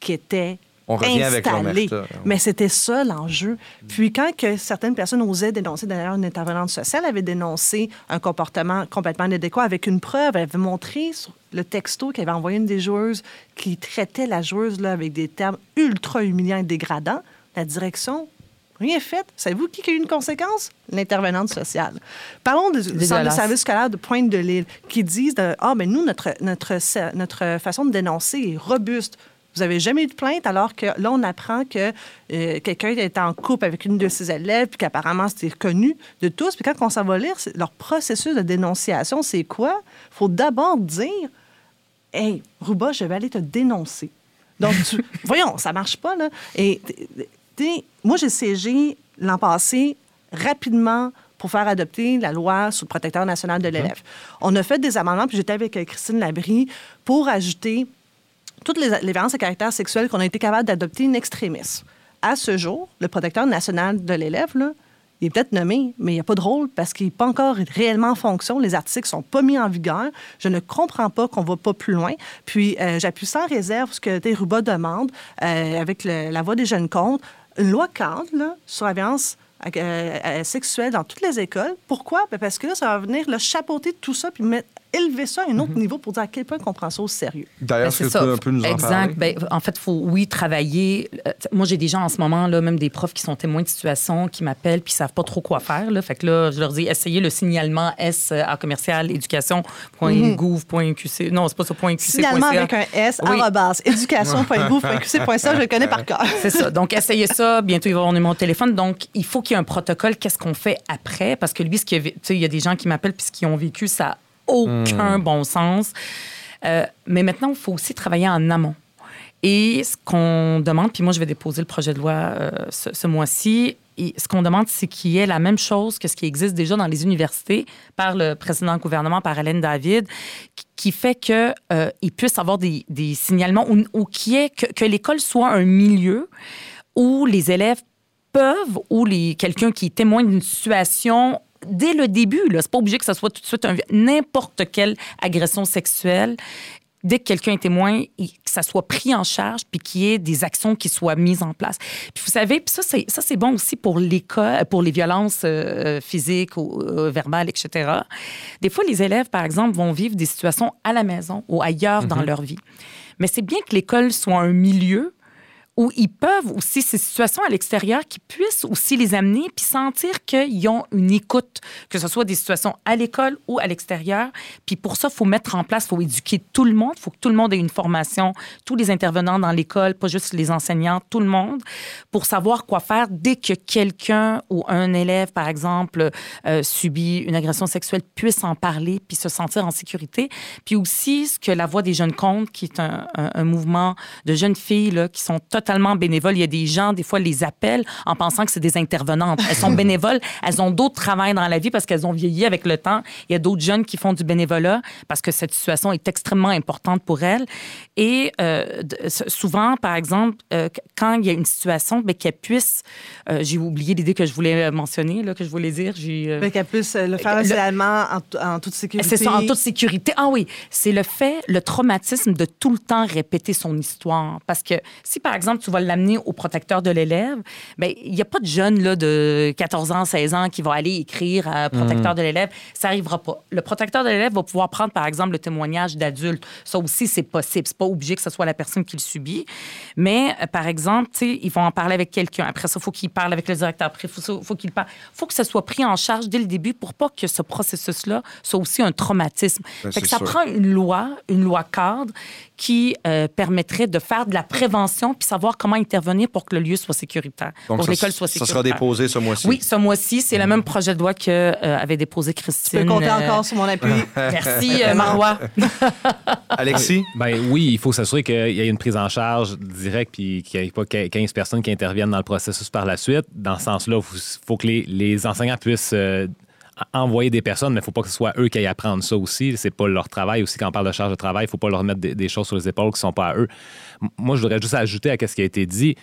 S2: qui était
S1: On revient avec
S2: installée.
S1: l'omerta.
S2: Mais c'était ça l'enjeu. Puis quand que certaines personnes osaient dénoncer, d'ailleurs, une intervenante sociale avait dénoncé un comportement complètement inadéquat avec une preuve. Elle avait montré sur le texto qu'elle avait envoyé une des joueuses qui traitait la joueuse là, avec des termes ultra humiliants et dégradants. La direction Rien fait. Savez-vous qui a eu une conséquence? L'intervenante sociale. Parlons du centre de service scolaire de Pointe de l'Île qui disent Ah, mais nous, notre, notre, notre façon de dénoncer est robuste. Vous n'avez jamais eu de plainte, alors que là, on apprend que euh, quelqu'un est en couple avec une de ses élèves, puis qu'apparemment, c'était connu de tous. Puis quand on s'en va lire, leur processus de dénonciation, c'est quoi? Il faut d'abord dire Hey, Ruba, je vais aller te dénoncer. Donc, voyons, ça marche pas, là. Et moi, j'ai siégé l'an passé rapidement pour faire adopter la loi sur le protecteur national de l'élève. On a fait des amendements, puis j'étais avec euh, Christine Labrie pour ajouter toutes les, les violences à caractère sexuel qu'on a été capable d'adopter in extremis. À ce jour, le protecteur national de l'élève, il est peut-être nommé, mais il n'y a pas de rôle parce qu'il n'est pas encore réellement en fonction. Les articles ne sont pas mis en vigueur. Je ne comprends pas qu'on ne va pas plus loin. Puis, euh, j'appuie sans réserve ce que Deruba demande euh, avec la voix des jeunes comptes. Une loi cadre sur la violence euh, sexuelle dans toutes les écoles. Pourquoi? Ben, parce que là, ça va venir le chapeauter tout ça puis mettre élever ça à un autre mhm. niveau pour dire à quel point on prend ça au sérieux.
S1: D'ailleurs, ben, c'est un peu nous
S3: exact. en
S1: parler?
S3: Ben, en fait, il faut, oui, travailler. Euh, moi, j'ai des gens en ce moment, là, même des profs qui sont témoins de situation, qui m'appellent puis ne savent pas trop quoi faire. Là. Fait que là, je leur dis, essayez le signalement S à commercial éducation.gouv.qc. Non, c'est pas ça, .qc.
S2: Signalement avec un S, oui. éducation.gouv.qc.ca, je le connais par cœur.
S3: c'est ça. Donc, essayez ça. Bientôt, il va avoir mon téléphone. Donc, il faut qu'il y ait un protocole. Qu'est-ce qu'on fait après? Parce que lui, ce qu'il il y a des gens qui m'appellent puis ce qu'ils ont vécu, ça aucun hmm. bon sens. Euh, mais maintenant, il faut aussi travailler en amont. Et ce qu'on demande, puis moi, je vais déposer le projet de loi euh, ce, mois-ci, et ce qu'on demande, c'est qu'il y ait la même chose que ce qui existe déjà dans les universités par le précédent gouvernement, par Hélène David, qui fait qu'il euh, puisse avoir des, signalements ou, ou ait, que, que l'école soit un milieu où les élèves peuvent, ou quelqu'un qui témoigne d'une situation dès le début. C'est pas obligé que ce soit tout de suite n'importe quelle agression sexuelle. Dès que quelqu'un est témoin, que ça soit pris en charge, puis qu'il y ait des actions qui soient mises en place. Puis vous savez, puis ça, c'est, ça, c'est bon aussi pour l'école, pour les violences euh, physiques ou euh, verbales, etc. Des fois, les élèves, par exemple, vont vivre des situations à la maison ou ailleurs dans mhm. leur vie. Mais c'est bien que l'école soit un milieu où ils peuvent aussi, ces situations à l'extérieur, qui puissent aussi les amener puis sentir qu'ils ont une écoute, que ce soit des situations à l'école ou à l'extérieur. Puis pour ça, il faut mettre en place, il faut éduquer tout le monde, il faut que tout le monde ait une formation, tous les intervenants dans l'école, pas juste les enseignants, tout le monde, pour savoir quoi faire dès que quelqu'un ou un élève, par exemple, euh, subit une agression sexuelle, puisse en parler puis se sentir en sécurité. Puis aussi, ce que la Voix des jeunes comptes, qui est un, un mouvement de jeunes filles là, qui sont totalement totalement bénévoles. Il y a des gens, des fois, les appellent en pensant que c'est des intervenantes. Elles sont bénévoles, elles ont d'autres travails dans la vie parce qu'elles ont vieilli avec le temps. Il y a d'autres jeunes qui font du bénévolat parce que cette situation est extrêmement importante pour elles. Et euh, souvent, par exemple, euh, quand il y a une situation, ben, qu'elles puissent, euh, j'ai oublié l'idée que je voulais mentionner, là, que je voulais dire.
S2: Ben, qu'elles puissent le faire réellement en, toute sécurité.
S3: C'est ça, en toute sécurité. Ah oui, c'est le fait, le traumatisme de tout le temps répéter son histoire. Parce que si, par exemple, tu vas l'amener au protecteur de l'élève, ben il n'y a pas de jeune là, de 14 ans, 16 ans qui va aller écrire à protecteur mhm. de l'élève. Ça n'arrivera pas. Le protecteur de l'élève va pouvoir prendre, par exemple, le témoignage d'adultes. Ça aussi, c'est possible. C'est pas obligé que ce soit la personne qui le subit. Mais, euh, par exemple, ils vont en parler avec quelqu'un. Après ça, il faut qu'il parle avec le directeur. Après, il faut, faut qu'il parle. faut que ça soit pris en charge dès le début pour pas que ce processus-là soit aussi un traumatisme. Ben, que ça prend une loi, une loi cadre qui euh, permettrait de faire de la prévention puis savoir comment intervenir pour que le lieu soit sécuritaire, pour que l'école soit sécuritaire.
S1: Ça sera déposé ce mois-ci.
S3: Oui, ce mois-ci. C'est le même projet de loi que euh, avait déposé Christine.
S2: Tu peux compter euh, encore sur mon appui.
S3: Merci, Marois.
S1: Alexis?
S4: Ben oui, il faut s'assurer qu'il y ait une prise en charge directe puis qu'il n'y ait pas 15 personnes qui interviennent dans le processus par la suite. Dans ce sens-là, il faut, que les, enseignants puissent envoyer des personnes, mais il ne faut pas que ce soit eux qui aillent apprendre ça aussi. C'est pas leur travail aussi. Quand on parle de charge de travail, il ne faut pas leur mettre des, choses sur les épaules qui ne sont pas à eux. Moi, je voudrais juste ajouter à ce qui a été dit.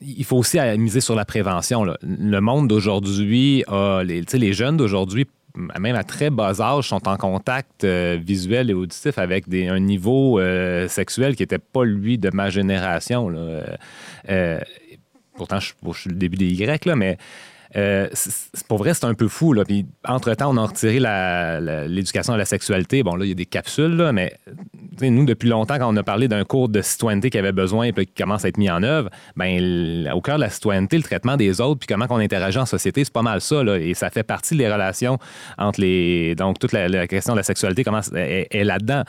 S4: Il faut aussi miser sur la prévention. Le monde d'aujourd'hui, les, les jeunes d'aujourd'hui, même à très bas âge, sont en contact euh, visuel et auditif avec un niveau euh, sexuel qui n'était pas, lui, de ma génération. Euh, pourtant, je, je, suis le début des Y, là, mais euh, pour vrai, c'est un peu fou. Là. Puis, entre-temps, on a retiré l'éducation à la sexualité. Bon, là, il y a des capsules, là, mais nous, depuis longtemps, quand on a parlé d'un cours de citoyenneté qui avait besoin et qui commence à être mis en œuvre, ben, au cœur de la citoyenneté, le traitement des autres, puis comment on interagit en société, c'est pas mal ça. Là, et ça fait partie des relations entre les. Donc, toute la, question de la sexualité comment, est, là-dedans.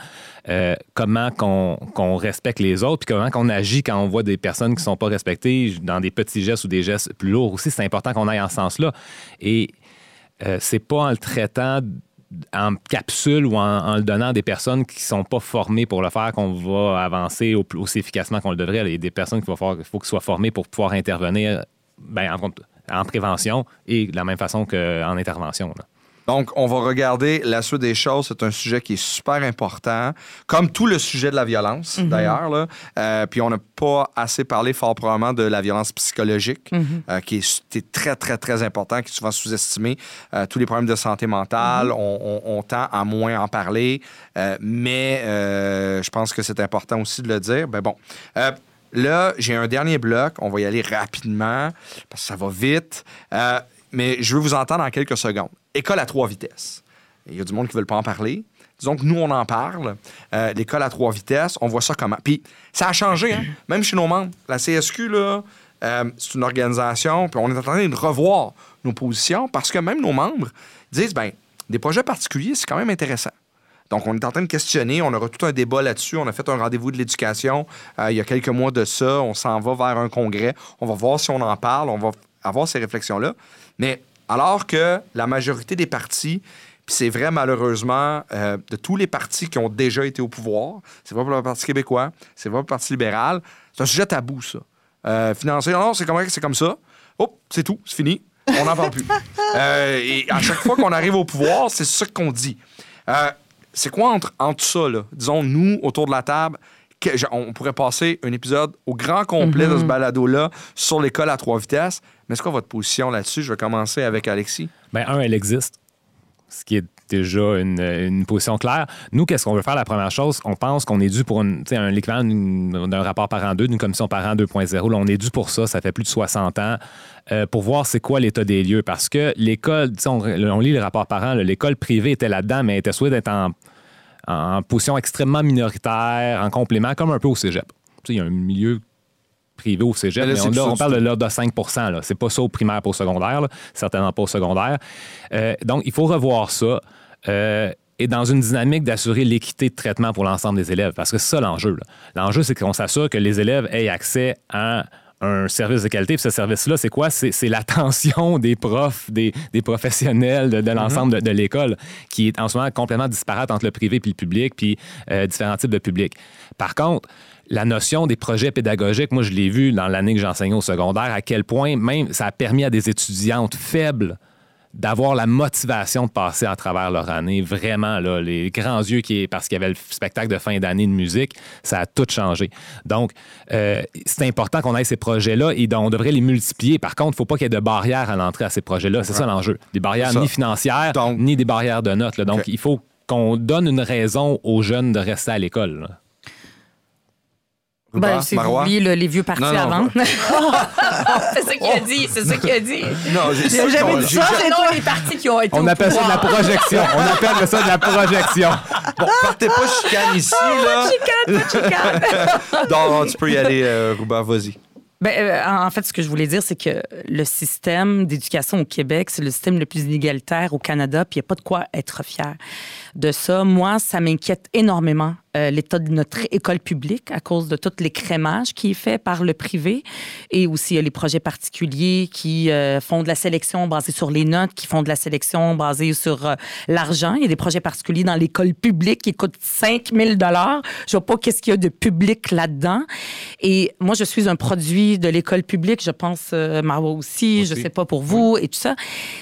S4: Euh, comment qu'on respecte les autres, puis comment qu'on agit quand on voit des personnes qui sont pas respectées dans des petits gestes ou des gestes plus lourds aussi. C'est important qu'on aille en sens-là. Et euh, c'est pas en le traitant en capsule ou en, le donnant à des personnes qui sont pas formées pour le faire qu'on va avancer au aussi efficacement qu'on le devrait. Il y a des personnes qu'il faut, faut qu'ils soient formées pour pouvoir intervenir ben, en, en prévention et de la même façon qu'en intervention.
S1: Donc, on va regarder la suite des choses. C'est un sujet qui est super important, comme tout le sujet de la violence, d'ailleurs. là. Euh, puis, on n'a pas assez parlé fort probablement de la violence psychologique, euh, qui est, très, très, très important, qui est souvent sous-estimé. Euh, tous les problèmes de santé mentale, on, on- on tend à moins en parler, mais je pense que c'est important aussi de le dire. Ben bon. Là, j'ai un dernier bloc. On va y aller rapidement parce que ça va vite. Mais je veux vous entendre en quelques secondes. École à trois vitesses. Il y a du monde qui ne veut pas en parler. Disons que nous, on en parle. Euh, L'école à trois vitesses, on voit ça comment. Puis ça a changé, hein? même chez nos membres. La CSQ, là, euh, c'est une organisation, puis on est en train de revoir nos positions parce que même nos membres disent, ben, des projets particuliers, c'est quand même intéressant. Donc, on est en train de questionner. On aura tout un débat là-dessus. On a fait un rendez-vous de l'éducation euh, il y a quelques mois de ça. On s'en va vers un congrès. On va voir si on en parle. On va avoir ces réflexions-là. Mais alors que la majorité des partis, puis c'est vrai malheureusement euh, de tous les partis qui ont déjà été au pouvoir, c'est pas pour le Parti québécois, c'est pas pour le Parti libéral, c'est un sujet tabou, ça. Euh, financer, non, c'est comme, comme ça. Hop, c'est tout, c'est fini. On n'en parle plus. Euh, et à chaque fois qu'on arrive au pouvoir, c'est ça qu'on dit. Euh, c'est quoi entre, entre ça, là? Disons, nous, autour de la table, que- on pourrait passer un épisode au grand complet de ce balado-là sur l'école à trois vitesses. Mais c'est quoi votre position là-dessus? Je vais commencer avec Alexis.
S4: Ben, un, elle existe, ce qui est déjà une, une position claire. Nous, qu'est-ce qu'on veut faire? La première chose, on pense qu'on est dû pour une, un l'équivalent d'un rapport parent 2, d'une commission parent 2.0. Là, on est dû pour ça, ça fait plus de 60 ans, euh, pour voir c'est quoi l'état des lieux. Parce que l'école, tu sais, on, on lit le rapport parent, l'école privée était là-dedans, mais elle était souhaitée d'être en, en position extrêmement minoritaire, en complément, comme un peu au cégep. Tu sais, il y a un milieu privé au cégep,
S1: Mais là,
S4: mais, on, là, parle de l'ordre de 5% là. C'est pas ça au primaire pour au secondaire, là. certainement pas au secondaire. Euh, donc, il faut revoir ça. euh, et dans une dynamique d'assurer l'équité de traitement pour l'ensemble des élèves. Parce que c'est ça l'enjeu. L'enjeu, c'est qu'on s'assure que les élèves aient accès à un service de qualité. Puis ce service-là, c'est quoi? C'est l'attention des profs, des, professionnels de, l'ensemble de, l'école, qui est en ce moment complètement disparate entre le privé et le public, puis euh, différents types de publics. Par contre, la notion des projets pédagogiques, moi, je l'ai vu dans l'année que j'enseignais au secondaire, à quel point même ça a permis à des étudiantes faibles d'avoir la motivation de passer à travers leur année. Vraiment, là, les grands yeux, qui, parce qu'il y avait le spectacle de fin d'année de musique, ça a tout changé. Donc, euh, c'est important qu'on ait ces projets-là et on devrait les multiplier. Par contre, il ne faut pas qu'il y ait de barrières à l'entrée à ces projets-là. C'est ça l'enjeu. Des barrières ni financières,
S1: Donc-
S4: ni des barrières de notes. là. Donc, il faut qu'on donne une raison aux jeunes de rester à l'école.
S3: Ben, c'est le- les vieux partis
S1: Non, non,
S3: avant. c'est ça qu'il a dit, c'est ça qu'il a dit.
S1: Non, j'ai
S2: J'ai jamais dit ça,
S1: j'ai-
S2: c'est
S3: Non,
S2: toi.
S3: les partis qui ont été
S4: On
S3: au
S4: appelle ça de la
S3: pouvoir.
S4: projection. On appelle ça de la projection.
S1: Bon, partez pas chicane ici, là.
S3: Chicane, pas chicane.
S1: Non, tu peux y aller, euh, Ruba, vas-y.
S3: Ben, euh, en en fait, ce que je voulais dire, c'est que le système d'éducation au Québec, c'est le système le plus inégalitaire au Canada, puis il n'y a pas de quoi être fier de ça. Moi, ça m'inquiète énormément euh, l'état de notre école publique à cause de tout l'écrémage qui est fait par le privé et aussi euh, les projets particuliers qui euh, font de la sélection basée sur les notes, qui font de la sélection basée sur euh, l'argent. Il y a des projets particuliers dans l'école publique qui coûtent 5 000 Je vois pas qu'est-ce qu'il y a de public là-dedans. Et moi, je suis un produit de l'école publique. Je pense, Marwa aussi, je
S1: Aussi.
S3: sais pas pour vous et tout ça.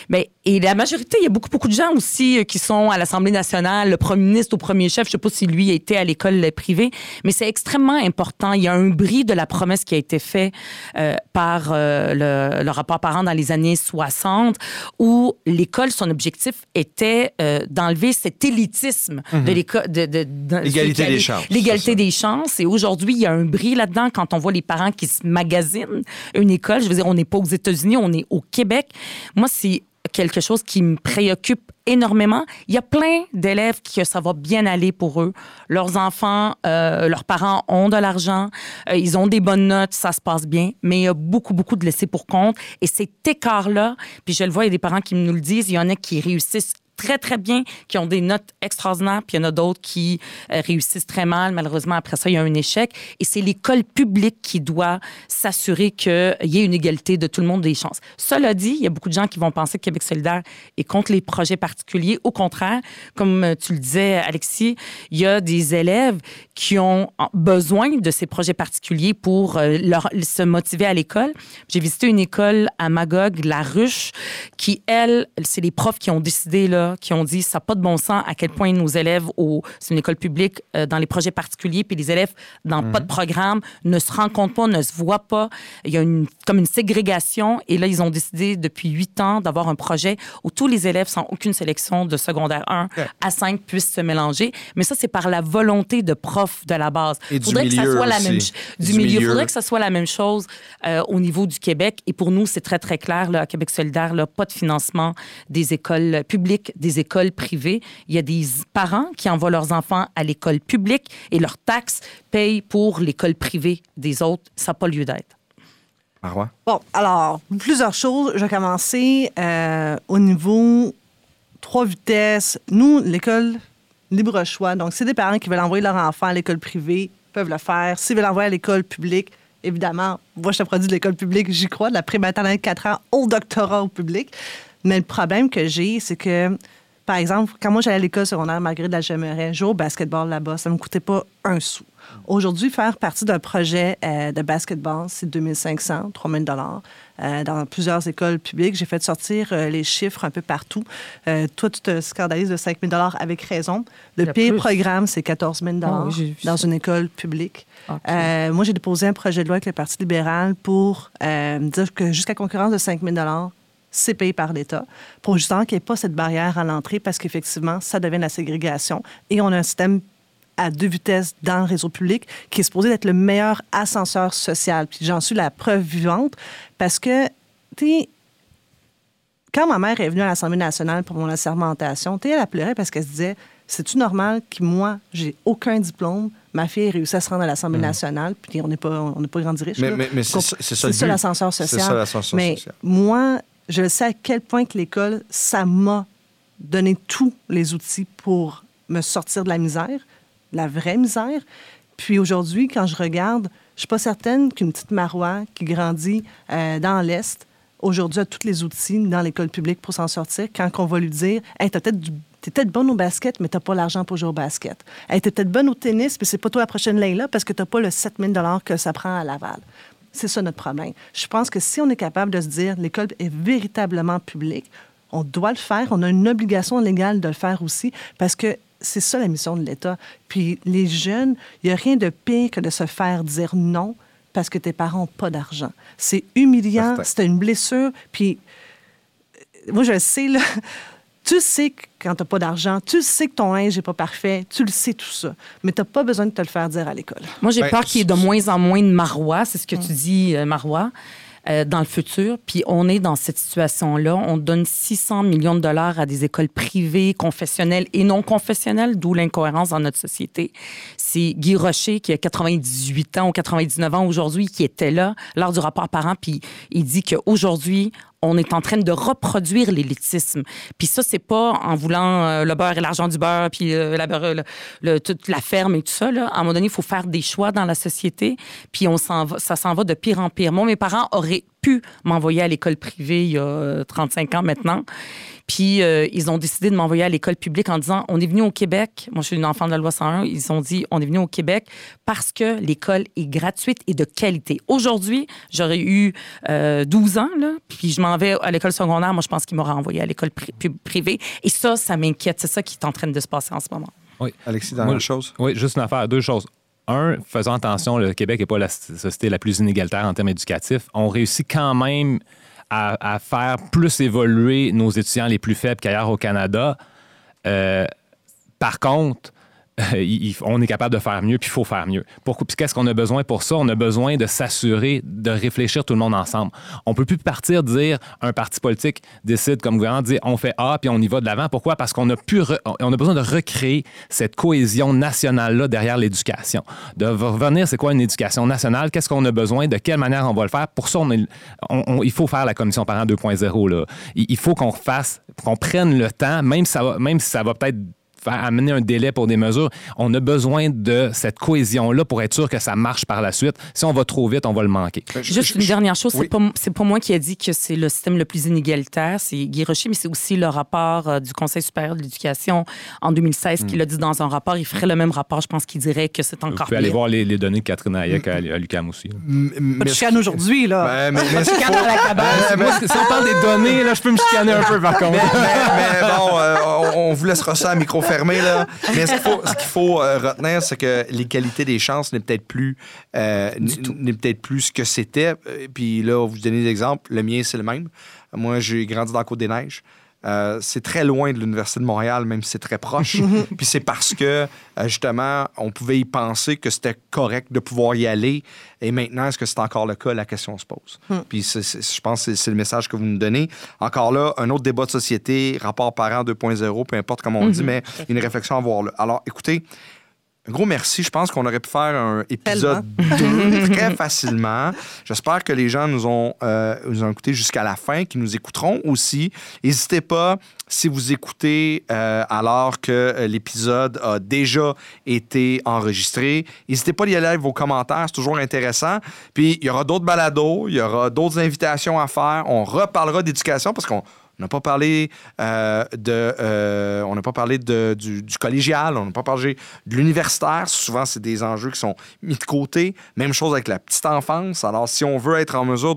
S3: Mais, et la majorité, il y a beaucoup, beaucoup de gens aussi qui sont à l'Assemblée nationale. Le premier ministre au premier chef, je sais pas si lui a été à l'école privée, mais c'est extrêmement important. Il y a un bris de la promesse qui a été fait euh, par euh, le, le, rapport parent dans les années 60, où l'école, son objectif était euh, d'enlever cet élitisme de
S1: Mhm.
S3: l'école. De, de, de-
S1: L'égalité des chances,
S3: L'égalité des chances. Et aujourd'hui, il y a un bris là-dedans quand on voit les parents qui se magasinent une école. Je veux dire, on n'est pas aux États-Unis, on est au Québec. Moi, c'est quelque chose qui me préoccupe énormément. Il y a plein d'élèves que ça va bien aller pour eux. Leurs enfants, euh, leurs parents ont de l'argent, euh, ils ont des bonnes notes, ça se passe bien, mais il y a beaucoup, beaucoup de laissés pour compte. Et cet écart-là, puis je le vois, il y a des parents qui nous le disent, il y en a qui réussissent très, très bien, qui ont des notes extraordinaires, puis il y en a d'autres qui euh, réussissent très mal. Malheureusement, après ça, il y a un échec. Et c'est l'école publique qui doit s'assurer qu'il y ait une égalité de tout le monde des chances. Cela dit, il y a beaucoup de gens qui vont penser que Québec solidaire est contre les projets particuliers. Au contraire, comme euh, tu le disais, Alexis, il y a des élèves qui ont besoin de ces projets particuliers pour euh, se motiver à l'école. J'ai visité une école à Magog, La Ruche, qui, elle, c'est les profs qui ont décidé, là, qui ont dit, ça n'a pas de bon sens à quel point nos élèves, au, c'est une école publique, euh, dans les projets particuliers, puis les élèves dans pas de programme ne se rencontrent pas, ne se voient pas. Il y a une, comme une ségrégation. Et là, ils ont décidé depuis huit ans d'avoir un projet où tous les élèves, sans aucune sélection de secondaire 1 à 5, puissent se mélanger. Mais ça, c'est par la volonté de profs de la base.
S1: Et du
S3: Faudrait que ça soit la même du,
S1: Du
S3: milieu.
S1: milieu.
S3: faudrait que ça soit la même chose euh, au niveau du Québec. Et pour nous, c'est très, très clair, là, à Québec solidaire, là, pas de financement des écoles publiques, des écoles privées. Il y a des parents qui envoient leurs enfants à l'école publique et leurs taxes payent pour l'école privée des autres. Ça n'a pas lieu d'être.
S1: Marois?
S2: Bon, alors, plusieurs choses. Je vais commencer euh, au niveau trois vitesses. Nous, l'école libre choix. Donc, c'est des parents qui veulent envoyer leur enfant à l'école privée, peuvent le faire. S'ils veulent envoyer à l'école publique, évidemment, moi, je te produis de l'école publique, j'y crois, de la prématernelle de 4 ans au doctorat au public. Mais le problème que j'ai, c'est que, par exemple, quand moi j'allais à l'école secondaire Marguerite de la Gemeraie, jouer au basketball là-bas, ça ne me coûtait pas un sou. Aujourd'hui, faire partie d'un projet euh, de basketball, c'est 2500, 3000 dollars euh, dans plusieurs écoles publiques. J'ai fait sortir euh, les chiffres un peu partout. Euh, toi, tu te scandalises de 5000 dollars avec raison. Le pire programme, c'est 14 000
S3: Ah oui, j'ai vu
S2: dans
S3: ça.
S2: une école publique. Moi, j'ai déposé un projet de loi avec le Parti libéral pour dire que jusqu'à concurrence de 5 000 c'est payé par l'État, pour justement qu'il n'y ait pas cette barrière à l'entrée, parce qu'effectivement, ça devient la ségrégation. Et on a un système à deux vitesses dans le réseau public qui est supposé être le meilleur ascenseur social. Puis j'en suis la preuve vivante, parce que, tu sais, quand ma mère est venue à l'Assemblée nationale pour mon assermentation, tu sais, elle a pleuré parce qu'elle se disait C'est-tu normal que moi, j'ai aucun diplôme, ma fille ait réussi à se rendre à l'Assemblée nationale, puis on n'est pas, on pas grandi riche.
S1: Mm. Mais- mais- mais c'est ça- ça
S2: l'ascenseur social. mais moi, je sais à quel point que l'école, ça m'a donné tous les outils pour me sortir de la misère, la vraie misère. Puis aujourd'hui, quand je regarde, je suis pas certaine qu'une petite Marois qui grandit euh, dans l'Est, aujourd'hui, a tous les outils dans l'école publique pour s'en sortir. Quand on va lui dire, hey, t'as peut-être T'es peut-être bonne au basket, mais t'as pas l'argent pour jouer au basket. Hey, t'es peut-être bonne au tennis, mais c'est pas toi la prochaine Leila parce que t'as pas le 7000 que ça prend à Laval. C'est ça notre problème. Je pense que si on est capable de se dire l'école est véritablement publique, on doit le faire. On a une obligation légale de le faire aussi parce que c'est ça la mission de l'État. Puis les jeunes, il n'y a rien de pire que de se faire dire non parce que tes parents n'ont pas d'argent. C'est humiliant, c'est une blessure. Puis euh, moi, je sais, là. Tu sais que quand tu n'as pas d'argent, tu sais que ton linge n'est pas parfait, tu le sais tout ça. Mais tu n'as pas besoin de te le faire dire à l'école.
S3: Moi, j'ai
S1: Ben,
S3: peur qu'il y ait de moins en moins de marois, c'est ce que tu dis, euh, marois, euh, dans le futur. Puis on est dans cette situation-là. On donne 600 millions de dollars à des écoles privées, confessionnelles et non confessionnelles, d'où l'incohérence dans notre société. C'est Guy Rocher, qui a 98 ans ou 99 ans aujourd'hui, qui était là lors du rapport parent, puis il dit qu'aujourd'hui, on est en train de reproduire l'élitisme. Puis ça, c'est pas en voulant euh, le beurre et l'argent du beurre, puis euh, la, beurre- toute la ferme et tout ça. À un moment donné, il faut faire des choix dans la société, puis on ça s'en va de pire en pire. Moi, mes parents auraient pu m'envoyer à l'école privée il y a euh, 35 ans maintenant. Puis euh, ils ont décidé de m'envoyer à l'école publique en disant on est venu au Québec. Moi, je suis une enfant de la loi 101. Ils ont dit on est venu au Québec parce que l'école est gratuite et de qualité. Aujourd'hui, j'aurais eu euh, 12 ans, là, puis je m'en vais à l'école secondaire. Moi, je pense qu'ils m'auraient envoyé à l'école pri- privée. Et ça, ça m'inquiète. C'est ça qui est en train de se passer en ce moment.
S4: Oui.
S1: Alexis,
S4: Moi,
S1: la chose?
S4: Oui, juste une affaire, deux choses. Un, faisons attention, le Québec n'est pas la société la plus inégalitaire en termes éducatifs. On réussit quand même à, faire plus évoluer nos étudiants les plus faibles qu'ailleurs au Canada. Euh, par contre, il- on est capable de faire mieux, puis il faut faire mieux. Pourquoi? Puis qu'est-ce qu'on a besoin pour ça? On a besoin de s'assurer, de réfléchir tout le monde ensemble. On peut plus partir dire un parti politique décide comme gouvernement, dire on fait A, puis on y va de l'avant. Pourquoi? Parce qu'on a, a besoin de recréer cette cohésion nationale-là derrière l'éducation. De revenir, c'est quoi une éducation nationale? Qu'est-ce qu'on a besoin? De quelle manière on va le faire? Pour ça, il faut faire la commission parent 2.0. là. Il, il faut qu'on fasse, qu'on prenne le temps, même même si ça va peut-être faire amener un délai pour des mesures. On a besoin de cette cohésion-là pour être sûr que ça marche par la suite. Si on va trop vite, on va le manquer.
S3: Juste une dernière chose,
S1: oui.
S3: c'est pas, moi qui ai dit que c'est le système le plus inégalitaire, c'est Guy Rocher, mais c'est aussi le rapport euh, du Conseil supérieur de l'éducation en 2016 qui l'a dit dans un rapport. Il ferait le même rapport, je pense qu'il dirait que c'est
S4: Vous
S3: encore
S4: pouvez aller voir les, les données de Catherine Hayek à, à l'UQAM aussi.
S2: Pas de chicane aujourd'hui, là.
S1: Ben, mais, mais,
S3: Chicane à la cabane.
S4: Moi, si on parle des données, là, je peux me chicaner un peu par contre.
S1: mais- mais- mais bon, euh, on, on vous laissera ça à micro Là. Mais ce qu'il faut, ce qu'il faut, euh, retenir, c'est que l'égalité des chances n'est peut-être plus, euh, n'est peut-être plus ce que c'était. Euh, Puis là, vous donnez des exemples. Le mien, c'est le même. Moi, j'ai grandi dans la Côte-des-Neiges. Euh, c'est très loin de l'Université de Montréal, même si c'est très proche. Puis c'est parce que, euh, justement, on pouvait y penser que c'était correct de pouvoir y aller. Et maintenant, est-ce que c'est encore le cas? La question se pose. Puis c'est- c'est- je pense que c'est- le message que vous nous donnez. Encore là, un autre débat de société, rapport parent 2.0, peu importe comment on dit, mais une réflexion à avoir là. Alors, écoutez, un gros merci. Je pense qu'on aurait pu faire un épisode 2 très facilement. J'espère que les gens nous ont, euh, nous ont écoutés jusqu'à la fin, qui nous écouteront aussi. N'hésitez pas, si vous écoutez euh, alors que euh, l'épisode a déjà été enregistré, n'hésitez pas à y aller avec vos commentaires. C'est toujours intéressant. Puis, il y aura d'autres balados, il y aura d'autres invitations à faire. On reparlera d'éducation parce qu'on on n'a pas parlé euh, euh, du, collégial, on n'a pas parlé de l'universitaire. Souvent, c'est des enjeux qui sont mis de côté. Même chose avec la petite enfance. Alors, si on veut être en mesure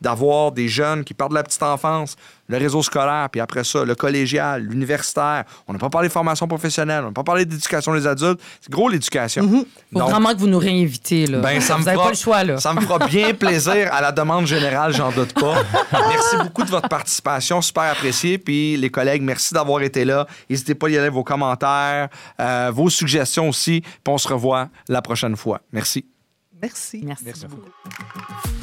S1: d'avoir des jeunes qui partent de la petite enfance, le réseau scolaire, puis après ça, le collégial, l'universitaire, on n'a pas parlé de formation professionnelle, on n'a pas parlé d'éducation des adultes. C'est gros l'éducation.
S3: Faut
S1: Donc,
S3: vraiment que vous nous réinvitez. Là.
S1: ben, ça me
S3: vous n'avez
S1: fera-
S3: pas le choix. Là.
S1: Ça me fera bien plaisir à la demande générale, j'en doute pas. Merci beaucoup de votre participation, super apprécié. Puis les collègues, merci d'avoir été là. N'hésitez pas à y aller vos commentaires, euh, vos suggestions aussi. Puis on se revoit la prochaine fois. Merci.
S2: Merci.
S3: Merci.
S4: Merci.
S3: beaucoup.